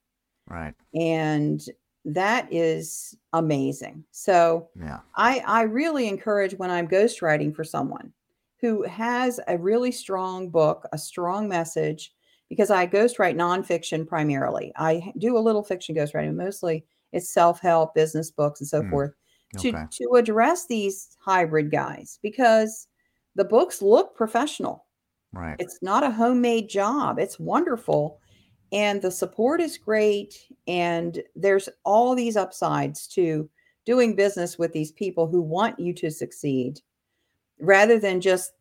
right. And that is amazing. So Yeah. I, I really encourage when I'm ghostwriting for someone who has a really strong book, a strong message, because I ghostwrite nonfiction primarily. I do a little fiction ghostwriting, mostly it's self-help, business books, and so Hmm, forth, to, Okay. to address these hybrid guys because the books look professional. Right. It's not a homemade job. It's wonderful. And the support is great. And there's all these upsides to doing business with these people who want you to succeed rather than just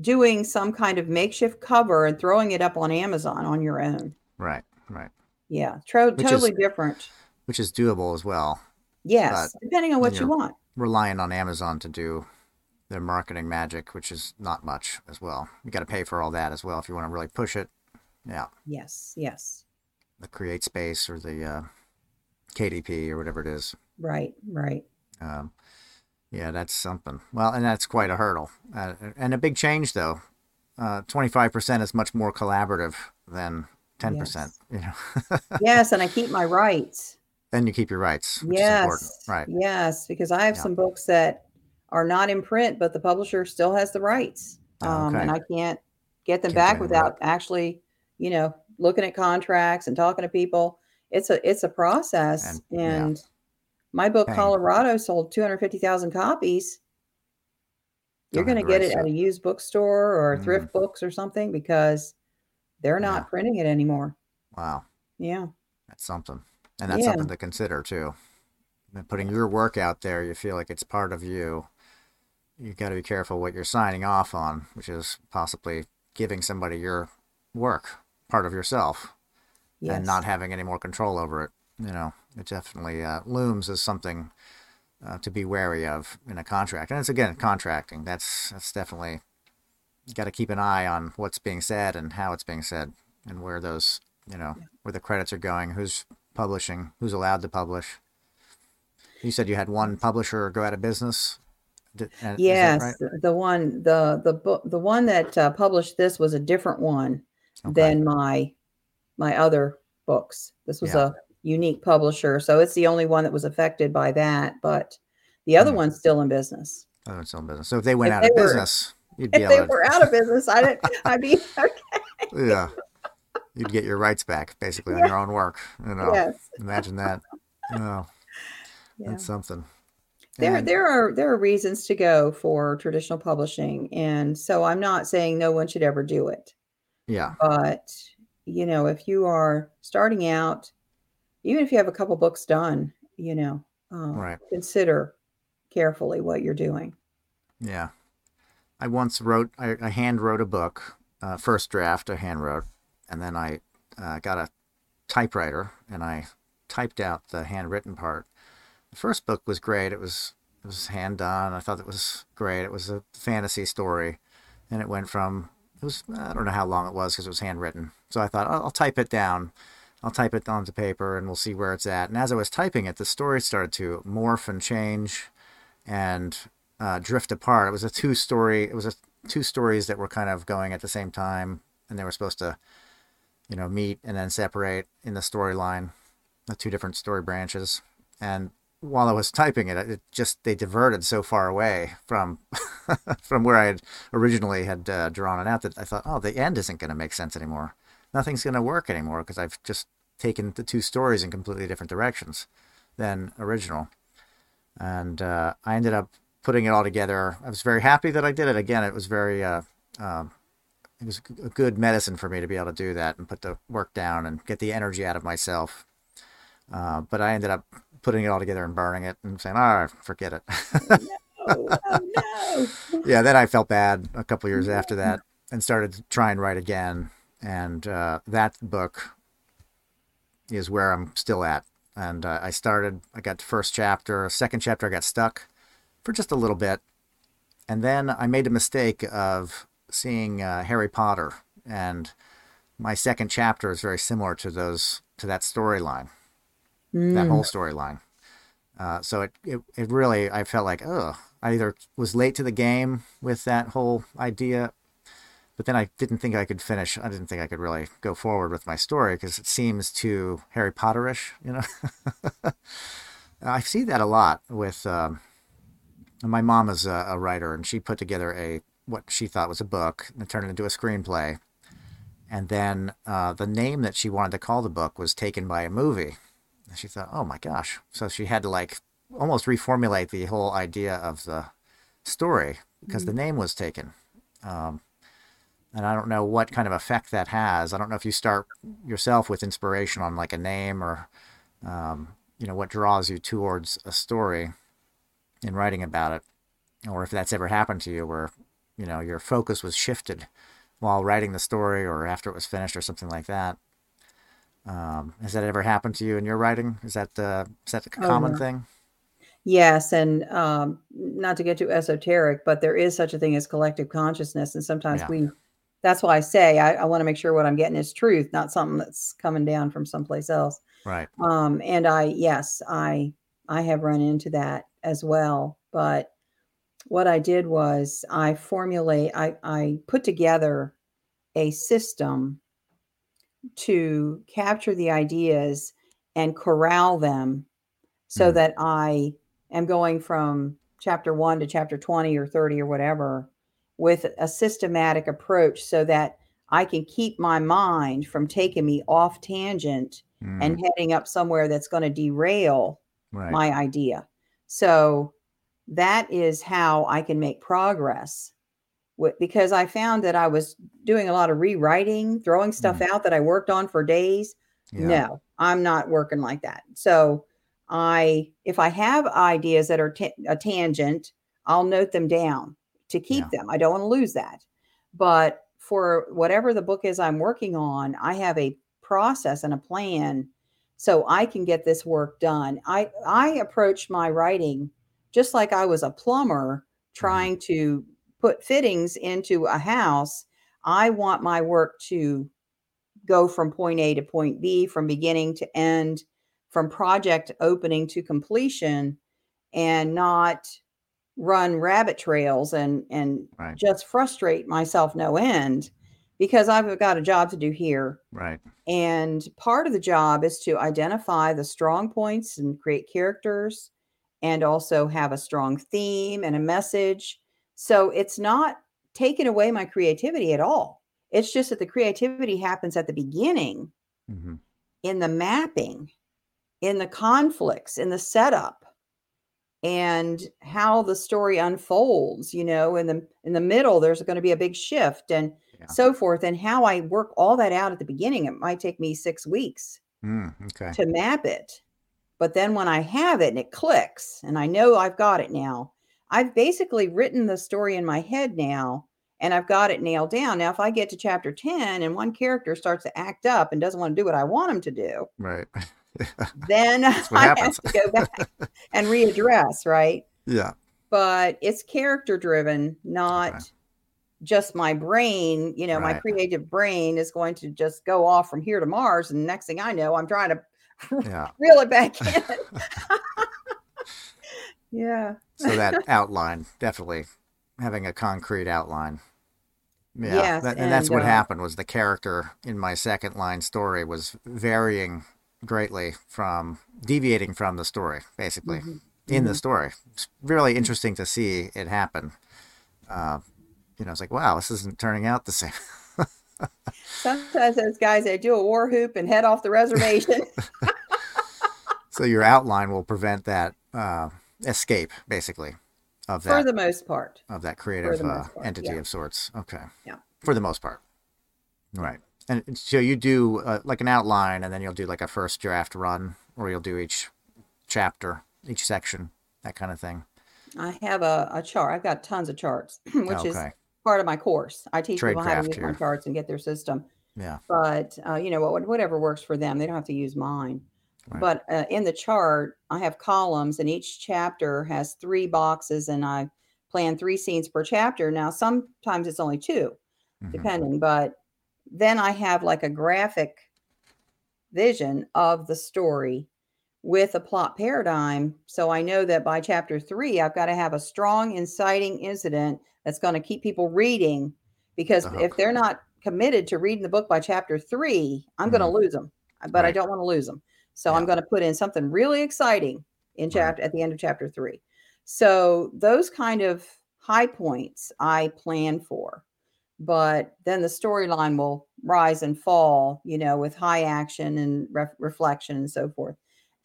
doing some kind of makeshift cover and throwing it up on Amazon on your own. Right. Right. Yeah, tro- Which is- totally different. Which is doable as well. Yes, depending on what you want. Relying on Amazon to do their marketing magic, which is not much as well. You got to pay for all that as well if you want to really push it. Yeah. Yes, yes. The Create Space or the uh, KDP or whatever it is. Right, right. Um, yeah, that's something. Well, and that's quite a hurdle. Uh, and a big change, though. Uh, 25% is much more collaborative than 10%. You know, <laughs> Yes, and I keep my rights. then you keep your rights, which is important. Yes. Right. Yes, because I have Yeah. some books that are not in print, but the publisher still has the rights. Um, and I can't get them Can't back without actually, you know, looking at contracts and talking to people. It's a it's a process. And- And, yeah. my book Paying. Colorado sold 250,000 copies. You're going to get it at a used bookstore or Mm. thrift books or something because they're not Yeah. printing it anymore. Wow. Yeah. That's something. And that's Yeah. something to consider, too. And putting your work out there, you feel like it's part of you. You've got to be careful what you're signing off on, which is possibly giving somebody your work, part of yourself. Yes. and not having any more control over it. You know, it definitely uh, looms as something uh, to be wary of in a contract. And it's again contracting. That's that's definitely got to keep an eye on what's being said and how it's being said, and where those you know where the credits are going, who's publishing, who's allowed to publish. You said you had one publisher go out of business. Did, uh, Yes, right? the- the one the the book the one that uh, published this was a different one Okay. than my my other books. This was Yeah. a unique publisher, so it's the only one that was affected by that. But the other Hmm. one's still in business. Oh, it's own business. So if they went If out they of were- business, you'd be If they were out of business, I didn't. <laughs> I'd be okay. yeah. You'd get your rights back basically on your own work. You know. Yes, Imagine that. Oh, yeah. that's something. There, And- there are there are reasons to go for traditional publishing, and so I'm not saying no one should ever do it. Yeah, but you know if you are starting out even if you have a couple books done you know um, Right. consider carefully what you're doing yeah. I once wrote, I, I hand wrote a book, uh, first draft I hand wrote, and then I uh, got a typewriter and I typed out the handwritten part. The first book was great. It was it was hand done. I thought it was great. It was a fantasy story, and it went from it was I don't know how long it was because it was handwritten. So I thought I'll, I'll type it down. I'll type it onto paper and we'll see where it's at. And as I was typing it, the story started to morph and change and uh, drift apart. It was a two story, it was a two stories that were kind of going at the same time, and they were supposed to, you know, meet and then separate in the storyline, the two different story branches. And while I was typing it, it just they diverted so far away from <laughs> from where I had originally had uh, drawn it out that I thought, oh, the end isn't going to make sense anymore. Nothing's going to work anymore because I've just taken the two stories in completely different directions than original. And uh, I ended up putting it all together. I was very happy that I did it. Again, it was very, uh, um, it was a good medicine for me to be able to do that and put the work down and get the energy out of myself. Uh, but I ended up putting it all together and burning it and saying, "Ah, oh, forget it." no, oh, no. <laughs> yeah, then I felt bad a couple years after that and started trying to try and write again. And uh, that book is where I'm still at. And uh, I started, I got the first chapter, second chapter, I got stuck for just a little bit. And then I made a mistake of seeing uh, Harry Potter. And my second chapter is very similar to those, to that storyline, mm. that whole storyline. Uh, so it, it, it really, I felt like, oh, I either was late to the game with that whole idea but then I didn't think I could finish. I didn't think I could really go forward with my story because it seems too Harry Potterish, you know. <laughs> I see that a lot with. Um, my mom is a, a, writer, and she put together a what she thought was a book and turned it into a screenplay. And then uh, the name that she wanted to call the book was taken by a movie. And she thought, oh my gosh! So she had to like almost reformulate the whole idea of the story because mm-hmm. the name was taken. Um, and I don't know what kind of effect that has. I don't know if you start yourself with inspiration on like a name or, um, you know, what draws you towards a story in writing about it, or if that's ever happened to you where, you know, your focus was shifted while writing the story or after it was finished or something like that. Um, has that ever happened to you in your writing? Is that uh, is that a oh, common oh, thing? Yes, and um, not to get too esoteric, but there is such a thing as collective consciousness, and sometimes yeah. we that's why I say I, I want to make sure what I'm getting is truth, not something that's coming down from someplace else. Right. Um, and I, yes, I, I have run into that as well. But what I did was I formulate, I, I put together a system to capture the ideas and corral them so mm. that I am going from chapter one to chapter 20 or 30 or whatever with a systematic approach so that I can keep my mind from taking me off tangent mm. and heading up somewhere that's going to derail right. my idea. So that is how I can make progress. Because I found that I was doing a lot of rewriting, throwing stuff mm. out that I worked on for days. Yeah. No, I'm not working like that. So I, if I have ideas that are t- a tangent, I'll note them down to keep yeah. them. I don't want to lose that. But for whatever the book is I'm working on, I have a process and a plan so I can get this work done. I I approach my writing just like I was a plumber mm-hmm. trying mm-hmm. to put fittings into a house. I want my work to go from point A to point B, from beginning to end, from project opening to completion, and not run rabbit trails and and right. just frustrate myself no end because I've got a job to do here. Right. And part of the job is to identify the strong points and create characters and also have a strong theme and a message. So it's not taking away my creativity at all. It's just that the creativity happens at the beginning mm-hmm. in the mapping, in the conflicts, in the setup and how the story unfolds you know in the in the middle there's going to be a big shift and yeah. so forth and how i work all that out at the beginning it might take me six weeks mm, okay. to map it but then when i have it and it clicks and i know i've got it now i've basically written the story in my head now and i've got it nailed down now if i get to chapter 10 and one character starts to act up and doesn't want to do what i want him to do right <laughs> then <laughs> I happens. have to go back <laughs> and readdress, right? Yeah. But it's character driven, not okay. just my brain. You know, right. my creative brain is going to just go off from here to Mars. And next thing I know, I'm trying to yeah. reel it back in. yeah. So that <laughs> outline, definitely having a concrete outline Yeah, Yes, that, and that's and, what uh, happened. Was the character in my second line story was varying greatly from deviating from the story, basically Mhm. in the story. It's really interesting to see it happen. Uh, you know, it's like, wow, this isn't turning out the same. <laughs> Sometimes those guys they do a war hoop and head off the reservation. <laughs> so your outline will prevent that uh, escape, basically, of that for the most part. of that creative uh, entity yeah. of sorts. Okay. Yeah. For the most part. Right. And so you do uh, like an outline, and then you'll do like a first draft run, or you'll do each chapter, each section, that kind of thing. I have a, a chart. I've got tons of charts, <clears throat> which is part of my course. I teach people how to use my charts and get their system. Yeah. But uh, you know what? Whatever works for them. They don't have to use mine. Right. But uh, in the chart, I have columns, and each chapter has three boxes, and I plan three scenes per chapter. Now, sometimes it's only two, Mhm. depending. But then I have like a graphic vision of the story with a plot paradigm. So I know that by chapter three, I've got to have a strong inciting incident that's going to keep people reading. Because The if they're not committed to reading the book by chapter three, I'm going to lose them. But I don't want to lose them. So I'm going to put in something really exciting in Right. chapter at the end of chapter three. So those kind of high points I plan for but then the storyline will rise and fall, you know, with high action and ref- reflection and so forth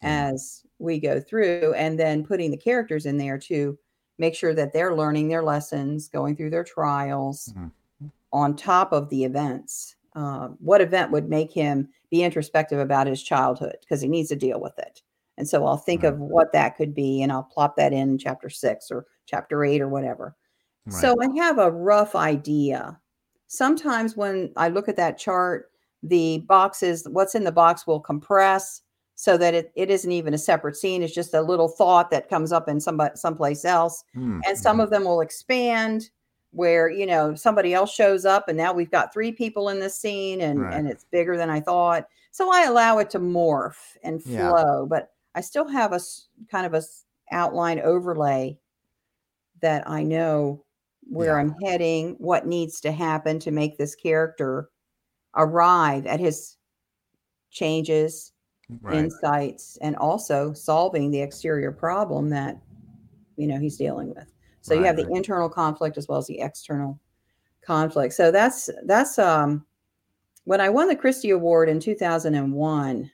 Yeah. as we go through, and then putting the characters in there to make sure that they're learning their lessons, going through their trials Mhm. on top of the events. Uh, what event would make him be introspective about his childhood because he needs to deal with it? And so I'll think Right. of what that could be, and I'll plop that in chapter six or chapter eight or whatever. So I have a rough idea. Sometimes when I look at that chart, the boxes, what's in the box will compress so that it, it isn't even a separate scene. It's just a little thought that comes up in somebody someplace else. Mm, And some mhm. of them will expand where, you know, somebody else shows up and now we've got three people in this scene and, Right. and it's bigger than I thought. So I allow it to morph and Yeah. flow, but I still have a kind of a outline overlay that I know where Yeah. I'm heading, what needs to happen to make this character arrive at his changes, right. insights, and also solving the exterior problem that you know he's dealing with. So you Right, have the right. internal conflict as well as the external conflict. So that's that's um when I won the Christy Award in 2001,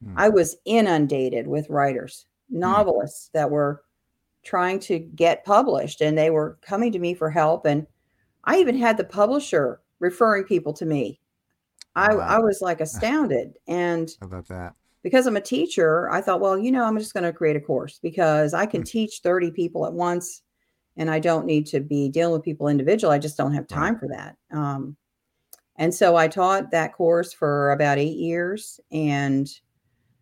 Hmm. I was inundated with writers, novelists that were trying to get published and they were coming to me for help and I even had the publisher referring people to me. I, Wow. I was like <laughs> astounded. And How about that? because I'm a teacher, I thought, well, you know, I'm just going to create a course because I can Hmm. teach 30 people at once and I don't need to be dealing with people individual. I just don't have time for that. Um, and so I taught that course for about eight years. And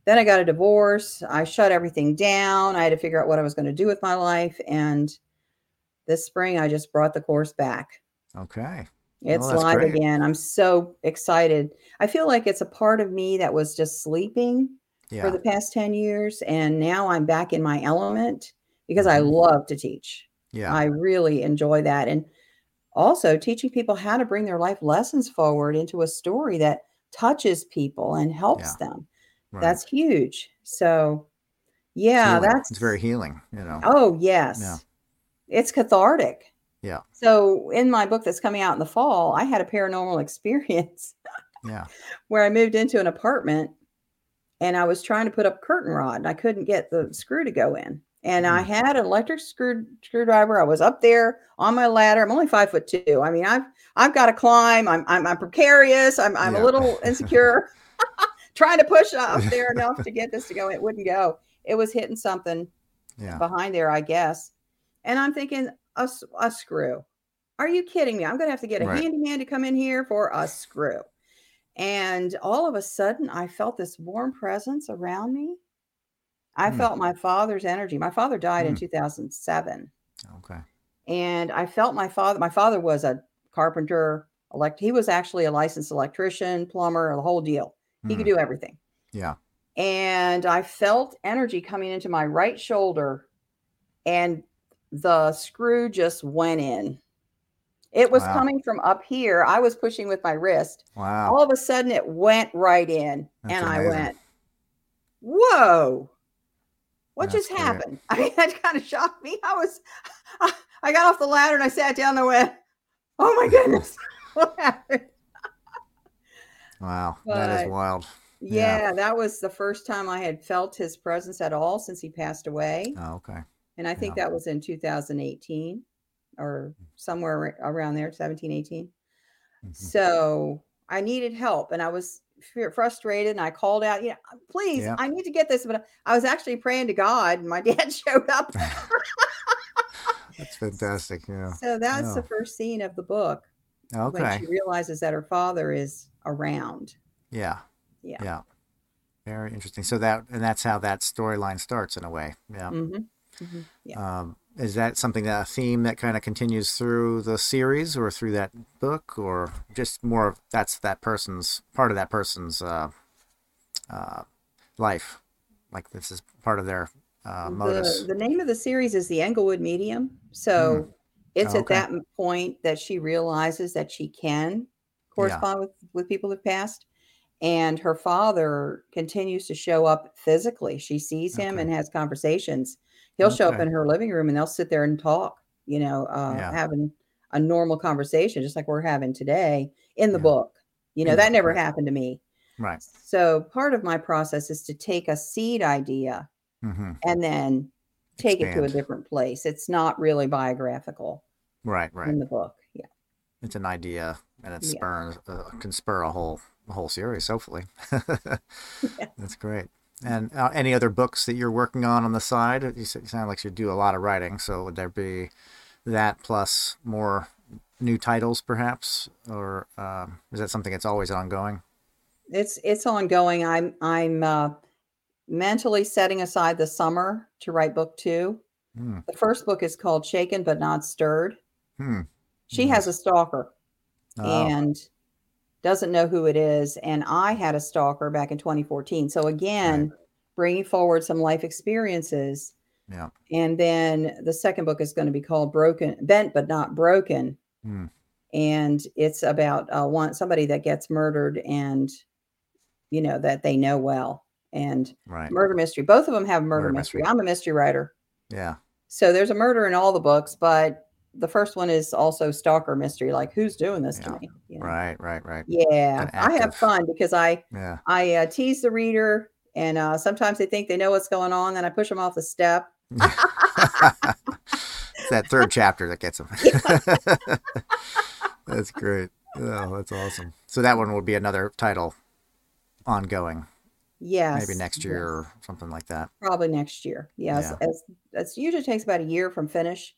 then I got a divorce. I shut everything down. I had to figure out what I was going to do with my life. And this spring, I just brought the course back. Okay. It's that's live great. again. I'm so excited. I feel like it's a part of me that was just sleeping Yeah. for the past 10 years. And now I'm back in my element because I Mhm. love to teach. Yeah. I really enjoy that. And also teaching people how to bring their life lessons forward into a story that touches people and helps them. right. That's huge. So, yeah, that's it's very healing. You know. Oh, yes. It's cathartic. Yeah. So, in my book that's coming out in the fall, I had a paranormal <laughs> experience Yeah. where I moved into an apartment and I was trying to put up curtain rod and I couldn't get the screw to go in. And I Mm. had an electric screw screwdriver. I was up there on my ladder. I'm only five foot two. I mean, I've I've got to climb. I'm I'm, I'm precarious. I'm I'm Yeah. a little insecure. <laughs> trying to push up there enough to get this to go. It wouldn't go. It was hitting something Yeah. behind there, I guess. And I'm thinking, a screw. Are you kidding me? I'm going to have to get a Right. handyman to come in here for a screw. And all of a sudden, I felt this warm presence around me. I Hmm. felt my father's energy. My father died in Hmm. 2007. Okay. And I felt my father, my father was a carpenter, elect, he was actually a licensed electrician, plumber, the whole deal. He could Mm. do everything Yeah. and I felt energy coming into my right shoulder, and the screw just went in. It was Wow. coming from up here. I was pushing with my wrist. Wow. All of a sudden, it went right in, That's and I went, "Whoa, what That's just happened?" <laughs> I mean, that kind of shocked me. I was, <laughs> I got off the ladder and I sat down and I went, "Oh my goodness, <laughs> what happened?" Wow. that is wild. Yeah. Yeah, that was the first time I had felt his presence at all since he passed away. Oh, okay. And I think that was in 2018 or somewhere around there, 17, 18. Mhm. So I needed help and I was frustrated and I called out, you know, please, Yeah. I need to get this. But I was actually praying to God and my <laughs> dad showed up. <laughs> That's fantastic. Yeah. so that's the first scene of the book when Okay. she realizes that her father is around. Yeah. Yeah. Yeah. Very interesting. So that and that's how that storyline starts in a way. Yeah. hmm hmm Yeah. Um, is that something that a theme that kind of continues through the series or through that book, or just more of that's that person's part of that person's uh, uh, life? Like this is part of their uh, modus. The, the name of the series is The Englewood Medium. So it's Oh, at that point that she realizes that she can correspond with, with people who've passed. And her father continues to show up physically. She sees him Okay. and has conversations. He'll show up in her living room and they'll sit there and talk, you know, uh, Yeah. having a normal conversation, just like we're having today in the Yeah. book. You know, the that never happened to me. Right. So part of my process is to take a seed idea hmm and then take it to a different place. It's not really biographical Right. Right. in the book. Yeah. It's an idea, and it Yeah. spurs uh, can spur a whole a whole series. Hopefully. <laughs> <laughs> That's great. And uh, any other books that you're working on on the side? You, sound like you do a lot of writing. So would there be that plus more new titles, perhaps, or um, is that something that's always ongoing? It's it's ongoing. I'm I'm uh, mentally setting aside the summer to write book two. Hmm. The first book is called Shaken but Not Stirred. Hmm. She has a stalker Oh, and doesn't know who it is. And I had a stalker back in 2014. So again, bringing forward some life experiences. yeah. And then the second book is going to be called Broken, Bent but Not Broken. Hmm. And it's about uh, one somebody that gets murdered and you know that they know well and Right. murder mystery. Both of them have murder, Murder mystery. mystery. I'm a mystery writer. Yeah. So there's a murder in all the books, but the first one is also stalker mystery, like who's doing this Yeah. to me? you know? Right. Right. Right. Yeah, I have fun because I Yeah. I uh, tease the reader, and uh, sometimes they think they know what's going on. Then I push them off the step. it's that third chapter that gets them. <laughs> <laughs> that's great. Oh, that's awesome. So that one will be another title ongoing, Yes, maybe next year yes. or something like that. probably next year. Yes, Yeah. as that's usually takes about a year from finish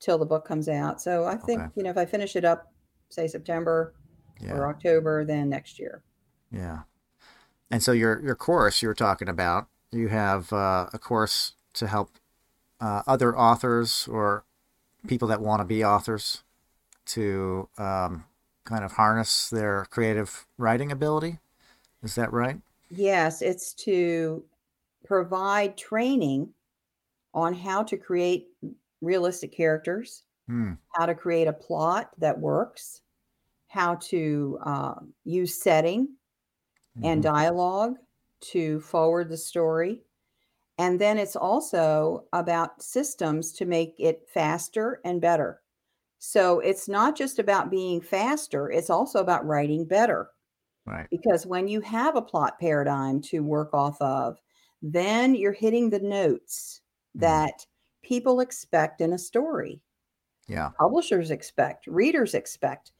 till the book comes out. So I think Okay. you know if I finish it up, say September Yeah. or October, then next year. Yeah. And so your your course you were talking about, you have uh, a course to help uh, other authors or people that want to be authors to um, kind of harness their creative writing ability. Is that right? Yes, it's to provide training on how to create realistic characters, Hmm. how to create a plot that works, how to um, use setting and Mhm. dialogue to forward the story. And then it's also about systems to make it faster and better. So it's not just about being faster, it's also about writing better Right. because when you have a plot paradigm to work off of, then you're hitting the notes Mhm. that people expect in a story, Yeah. publishers expect, readers expect.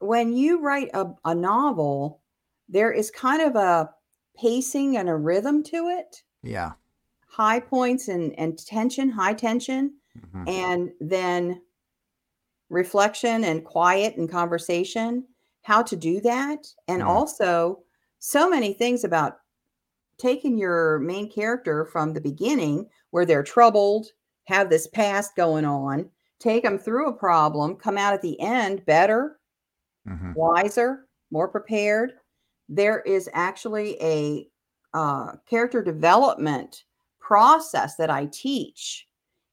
When you write a, a novel, there is kind of a pacing and a rhythm to it, Yeah. high points and, and tension, high tension, Mhm. and then reflection and quiet and conversation how to do that and Mm. also so many things about taking your main character from the beginning where they're troubled have this past going on take them through a problem come out at the end better Mhm. wiser more prepared there is actually a uh, character development process that i teach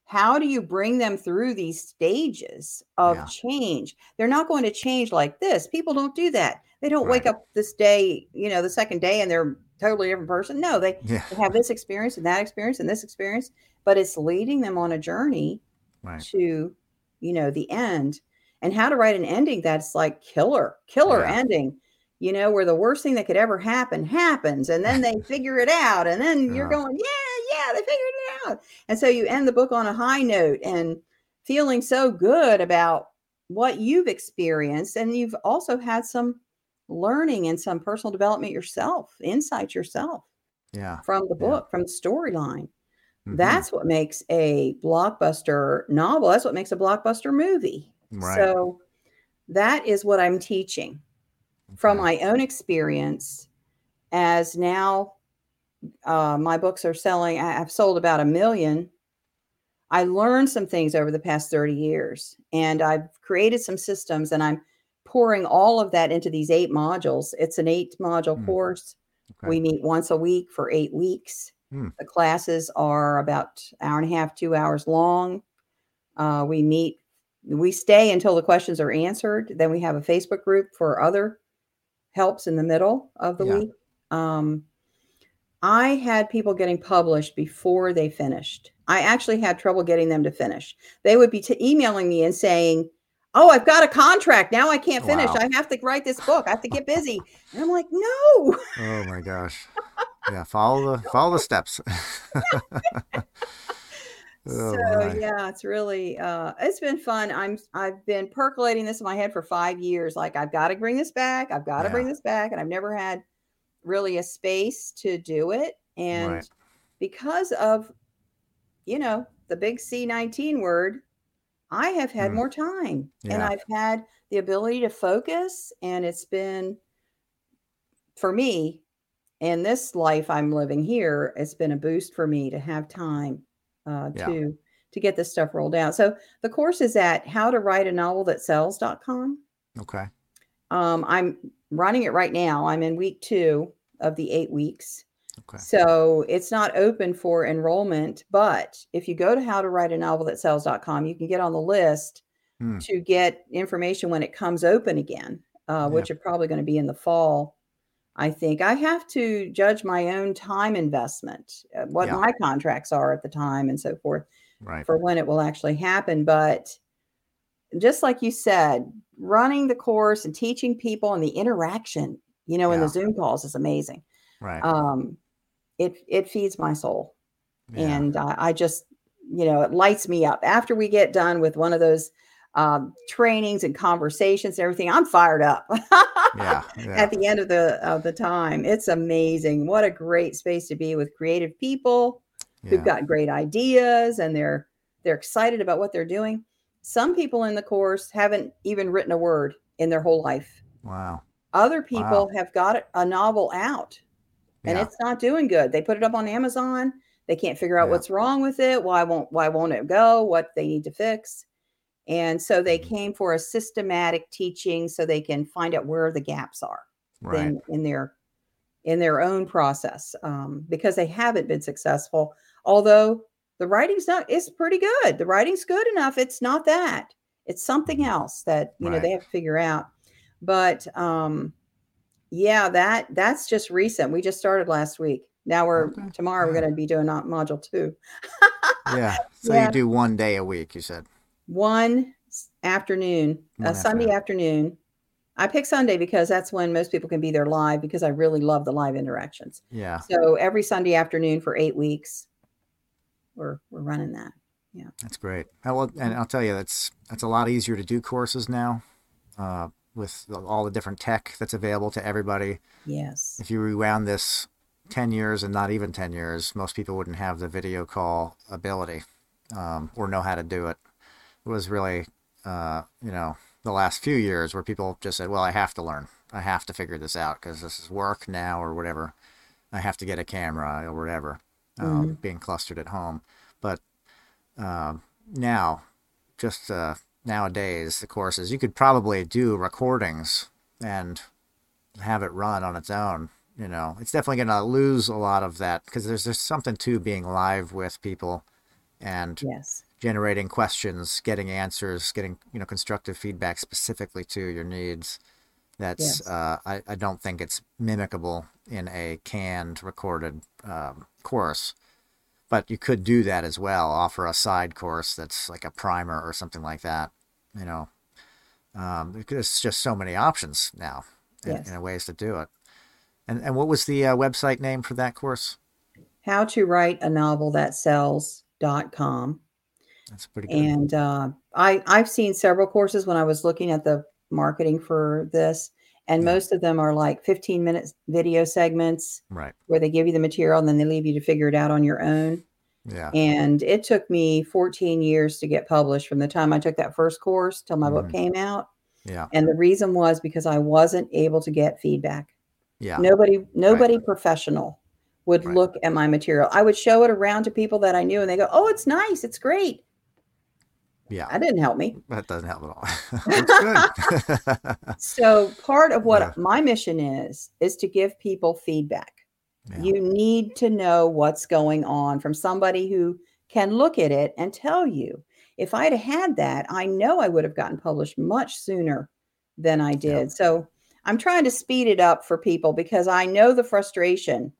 how do you bring them through these stages of Yeah. change? They're not going to change like this. People don't do that. They don't wake up this day, you know, the second day and they're totally different person. No, they, <laughs> Yeah. they have this experience and that experience and this experience, but it's leading them on a journey Right. to, you know, the end. And how to write an ending that's like killer, killer Yeah. ending, you know, where the worst thing that could ever happen happens. And then they <laughs> figure it out. And then you're going, yeah, yeah, they figured it out. And so you end the book on a high note and feeling so good about what you've experienced. And you've also had some learning and some personal development yourself, insight yourself Yeah. from the Yeah. book, from the storyline. Mhm. That's what makes a blockbuster novel. That's what makes a blockbuster movie. Right. So that is what I'm teaching from my own experience as now uh, my books are selling I- i've sold about a million i learned some things over the past 30 years and i've created some systems and i'm pouring all of that into these eight modules it's an eight module Hmm. course Okay. we meet once a week for eight weeks Hmm. the classes are about hour and a half two hours long uh, we meet we stay until the questions are answered then we have a facebook group for other helps in the middle of the Yeah. week um, i had people getting published before they finished i actually had trouble getting them to finish they would be t- emailing me and saying oh i've got a contract now i can't finish Wow. i have to write this book i have to get busy <laughs> and i'm like no Oh my gosh. <laughs> Yeah. Follow the follow the steps. <laughs> Oh, so my. yeah it's really uh it's been fun i'm i've been percolating this in my head for five years like i've got to bring this back i've got to bring this back and i've never had really a space to do it and Right. because of you know the big c19 word i have had Mm. more time and i've had the ability to focus and it's been for me in this life i'm living here it's been a boost for me to have time uh, Yeah. to to get this stuff rolled out so the course is at how to write a novel that sells.com Okay. um, i'm running it right now i'm in week two of the eight weeks Okay. so it's not open for enrollment but if you go to how to write a novel that sells.com you can get on the list Hmm. to get information when it comes open again uh, Yeah. which are probably going to be in the fall i think i have to judge my own time investment uh, what Yeah. my contracts are at the time and so forth Right. for when it will actually happen. But just like you said, running the course and teaching people and the interaction, you know, in the Zoom calls is amazing. Right. Um, it it feeds my soul, yeah. and I, I just, you know, it lights me up. After we get done with one of those um, trainings and conversations and everything, I'm fired up. yeah. <laughs> Yeah. At the end of the of the time, it's amazing. What a great space to be with creative people Yeah. who've got great ideas and they're they're excited about what they're doing. Some people in the course haven't even written a word in their whole life. Wow. Other people have got a novel out and Yeah. it's not doing good. They put it up on Amazon. They can't figure out Yeah. what's wrong with it. Why won't why won't it go? What they need to fix. And so they Mhm. came for a systematic teaching so they can find out where the gaps are Right. in, in their in their own process um, because they haven't been successful. Although the writing's not, it's pretty good. The writing's good enough. It's not that. It's something Mhm. else that you know they have to figure out. But um, yeah, that that's just recent. We just started last week. Now we're Okay. tomorrow we're going to be doing not module two. Yeah. <laughs> So Yeah. you do one day a week, you said. One afternoon, One a Sunday afternoon. I pick Sunday because that's when most people can be there live because I really love the live interactions. Yeah. So every Sunday afternoon for eight weeks, we're we're running that. Yeah, that's great. I will, and I'll tell you, that's that's a lot easier to do courses now, uh, with all the different tech that's available to everybody. Yes. If you rewound this ten years and not even ten years, most people wouldn't have the video call ability, um, or know how to do it. It was really, uh, you know, the last few years where people just said, "Well, I have to learn. I have to figure this out because this is work now or whatever. I have to get a camera or whatever." Um, Being clustered at home, but um, now, just uh, nowadays, the courses you could probably do recordings and have it run on its own. You know, it's definitely going to lose a lot of that because there's there's something to being live with people and Yes. generating questions, getting answers, getting you know constructive feedback specifically to your needs. That's Yes. uh, I, I don't think it's mimicable in a canned recorded um, course, but you could do that as well. Offer a side course that's like a primer or something like that. You know, um, because there's just so many options now in, Yes. in ways to do it. And and what was the uh, website name for that course? How to write a novel that sells.com. That's pretty good. And uh, I, I've seen several courses when I was looking at the marketing for this, and Yeah. most of them are like 15 minutes video segments right. where they give you the material and then they leave you to figure it out on your own. Yeah. And it took me 14 years to get published from the time I took that first course till my book Mhm. came out. Yeah. And the reason was because I wasn't able to get feedback. Yeah. Nobody, nobody professional would Right. look at my material. I would show it around to people that I knew and they go, Oh, it's nice. It's great. Yeah. That didn't help me. That doesn't help at all. <laughs> <laughs> <laughs> So part of what Yeah. my mission is is to give people feedback. Yeah. You need to know what's going on from somebody who can look at it and tell you. If I'd had that, I know I would have gotten published much sooner than I did. So I'm trying to speed it up for people because I know the frustration.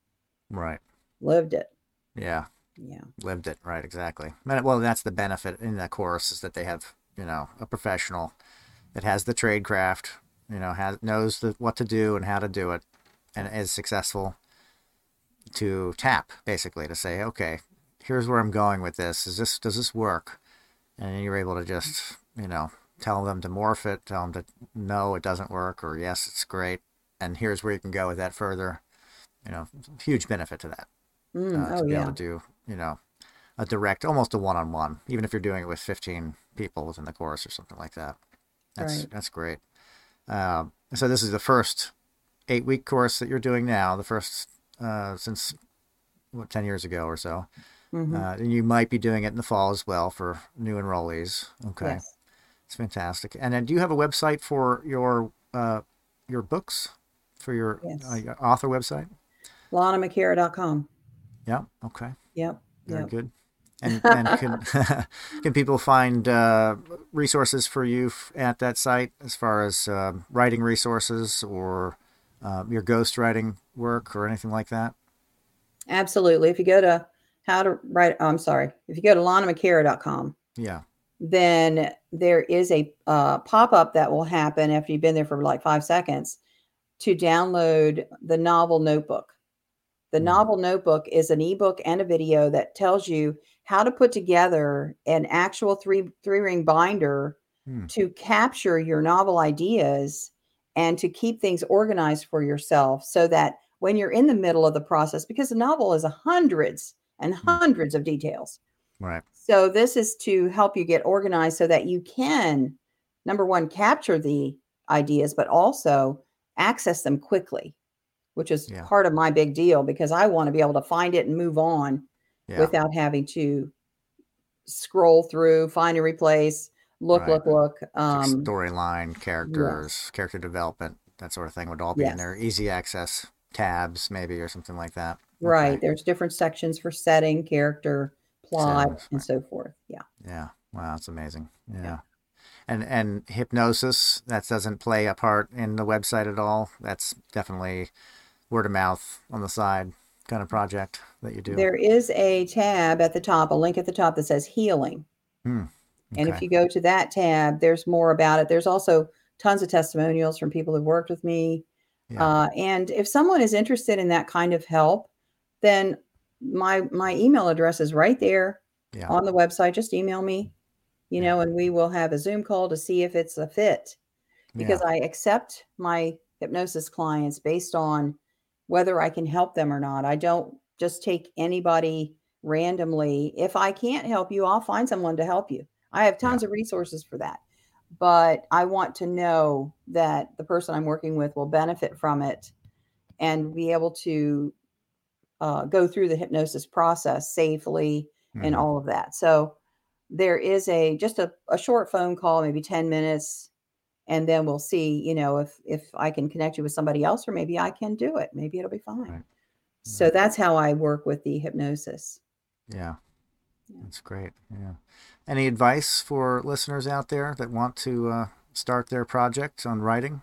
right. Lived it. Yeah. Yeah. Lived it. Right. Exactly. Well, that's the benefit in that course is that they have, you know, a professional that has the trade craft, you know, has knows the, what to do and how to do it, and is successful to tap basically to say, okay, here's where I'm going with this. Is this does this work? And you're able to just, you know, tell them to morph it, tell them to no, it doesn't work, or yes, it's great, and here's where you can go with that further. You know, huge benefit to that Mm, uh, oh, to be yeah. able to do, you know, a direct, almost a one-on-one, even if you're doing it with 15 people within the course or something like that. That's Right. that's great. Um, so this is the first eight-week course that you're doing now, the first uh, since what 10 years ago or so. Mm-hmm. Uh, and you might be doing it in the fall as well for new enrollees. Okay, Yes. it's fantastic. And then, do you have a website for your uh, your books for your, Yes. uh, your author website? LanaMcAra.com. Yeah. Okay. Yep. Very Yep. good. <laughs> And, and can <laughs> can people find uh, resources for you f- at that site as far as um writing resources or uh, your ghostwriting work or anything like that? Absolutely. If you go to how to write, I'm sorry, if you go to LanaMcAra.com, Yeah. then there is a uh, pop up that will happen after you've been there for like five seconds to download the novel notebook. The Hmm. novel notebook is an ebook and a video that tells you how to put together an actual three three ring binder Hmm. to capture your novel ideas and to keep things organized for yourself so that when you're in the middle of the process because the novel is a hundreds and Hmm. hundreds of details Right. so this is to help you get organized so that you can number one capture the ideas but also access them quickly which is Yeah. part of my big deal because I want to be able to find it and move on Yeah. without having to scroll through, find and replace, look, Right. look, look. Um, storyline, characters, character development, that sort of thing would all be in there. Easy access tabs, maybe, or something like that. right. Okay. There's different sections for setting, character, plot, Settings, and right. so forth. Yeah. Yeah. Wow, that's amazing. Yeah. Yeah. And and hypnosis that doesn't play a part in the website at all. That's definitely word of mouth on the side kind of project that you do. There is a tab at the top, a link at the top that says healing. Hmm. And if you go to that tab, there's more about it. There's also tons of testimonials from people who've worked with me. Yeah. Uh, and if someone is interested in that kind of help, then my my email address is right there Yeah. on the website. Just email me, you Yeah. know, and we will have a Zoom call to see if it's a fit. Because I accept my hypnosis clients based on whether I can help them or not. I don't just take anybody randomly. If I can't help you, I'll find someone to help you. I have tons of resources for that. But I want to know that the person I'm working with will benefit from it and be able to uh, go through the hypnosis process safely and Mhm. all of that. So there is a just a, a short phone call, maybe 10 minutes, and then we'll see, you know, if if I can connect you with somebody else, or maybe I can do it. Maybe it'll be fine. Right. So that's how I work with the hypnosis. Yeah. That's great. Yeah. Any advice for listeners out there that want to uh, start their project on writing?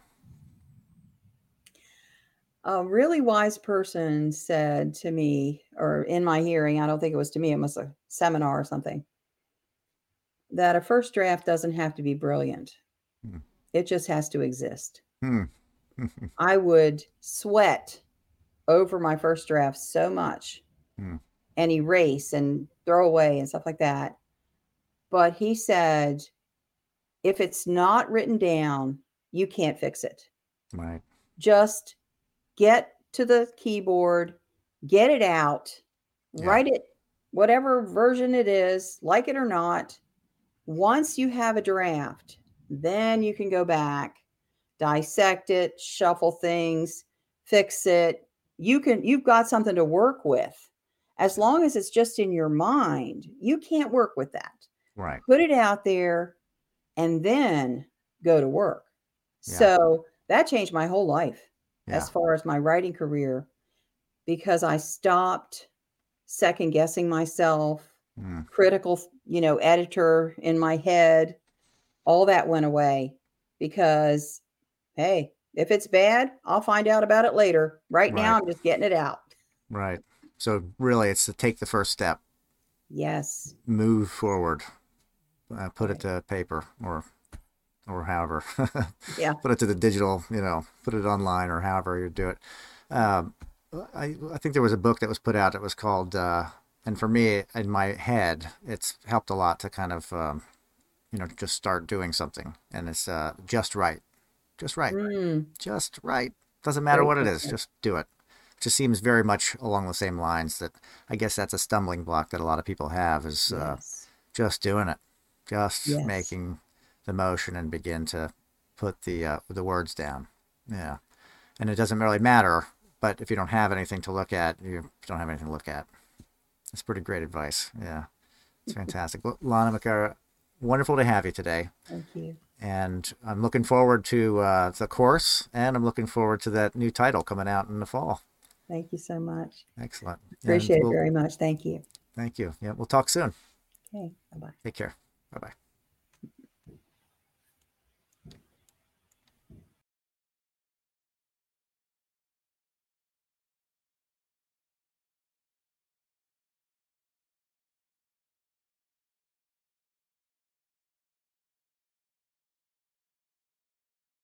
A really wise person said to me, or in my hearing, I don't think it was to me, it was a seminar or something, that a first draft doesn't have to be brilliant. It just has to exist. Hmm. <laughs> I would sweat over my first draft so much Hmm. and erase and throw away and stuff like that. But he said, if it's not written down, you can't fix it. right. Just get to the keyboard, get it out, Yeah. write it, whatever version it is, like it or not. Once you have a draft, then you can go back, dissect it, shuffle things, fix it. You can you've got something to work with. As long as it's just in your mind, you can't work with that Right. put it out there and then go to work. Yeah. So that changed my whole life Yeah. as far as my writing career because I stopped second guessing myself, Hmm. critical, you know, editor in my head. All that went away because, hey, if it's bad, I'll find out about it later. Right, now, I'm just getting it out. Right. So really, it's to take the first step, Yes. move forward, uh, put it to paper, or or however. <laughs> Yeah. Put it to the digital. You know, put it online, or however you do it. Um, I I think there was a book that was put out. It was called. Uh, and for me, in my head, it's helped a lot to kind of, um, you know, just start doing something, and it's uh, just right, just right. Mm, just right. Doesn't matter what it is, just do it. Just seems very much along the same lines that I guess that's a stumbling block that a lot of people have is uh, yes. just doing it, just Yes. making the motion and begin to put the uh, the words down. Yeah, and it doesn't really matter. But if you don't have anything to look at, you don't have anything to look at. That's pretty great advice. Yeah, it's <laughs> fantastic. Lana McAra, wonderful to have you today Thank you. and I'm looking forward to uh, the course, and I'm looking forward to that new title coming out in the fall. Thank you so much. Excellent. Appreciate it we'll- very much. Thank you. Thank you. Yeah, we'll talk soon. Okay. Bye bye. Take care. Bye bye.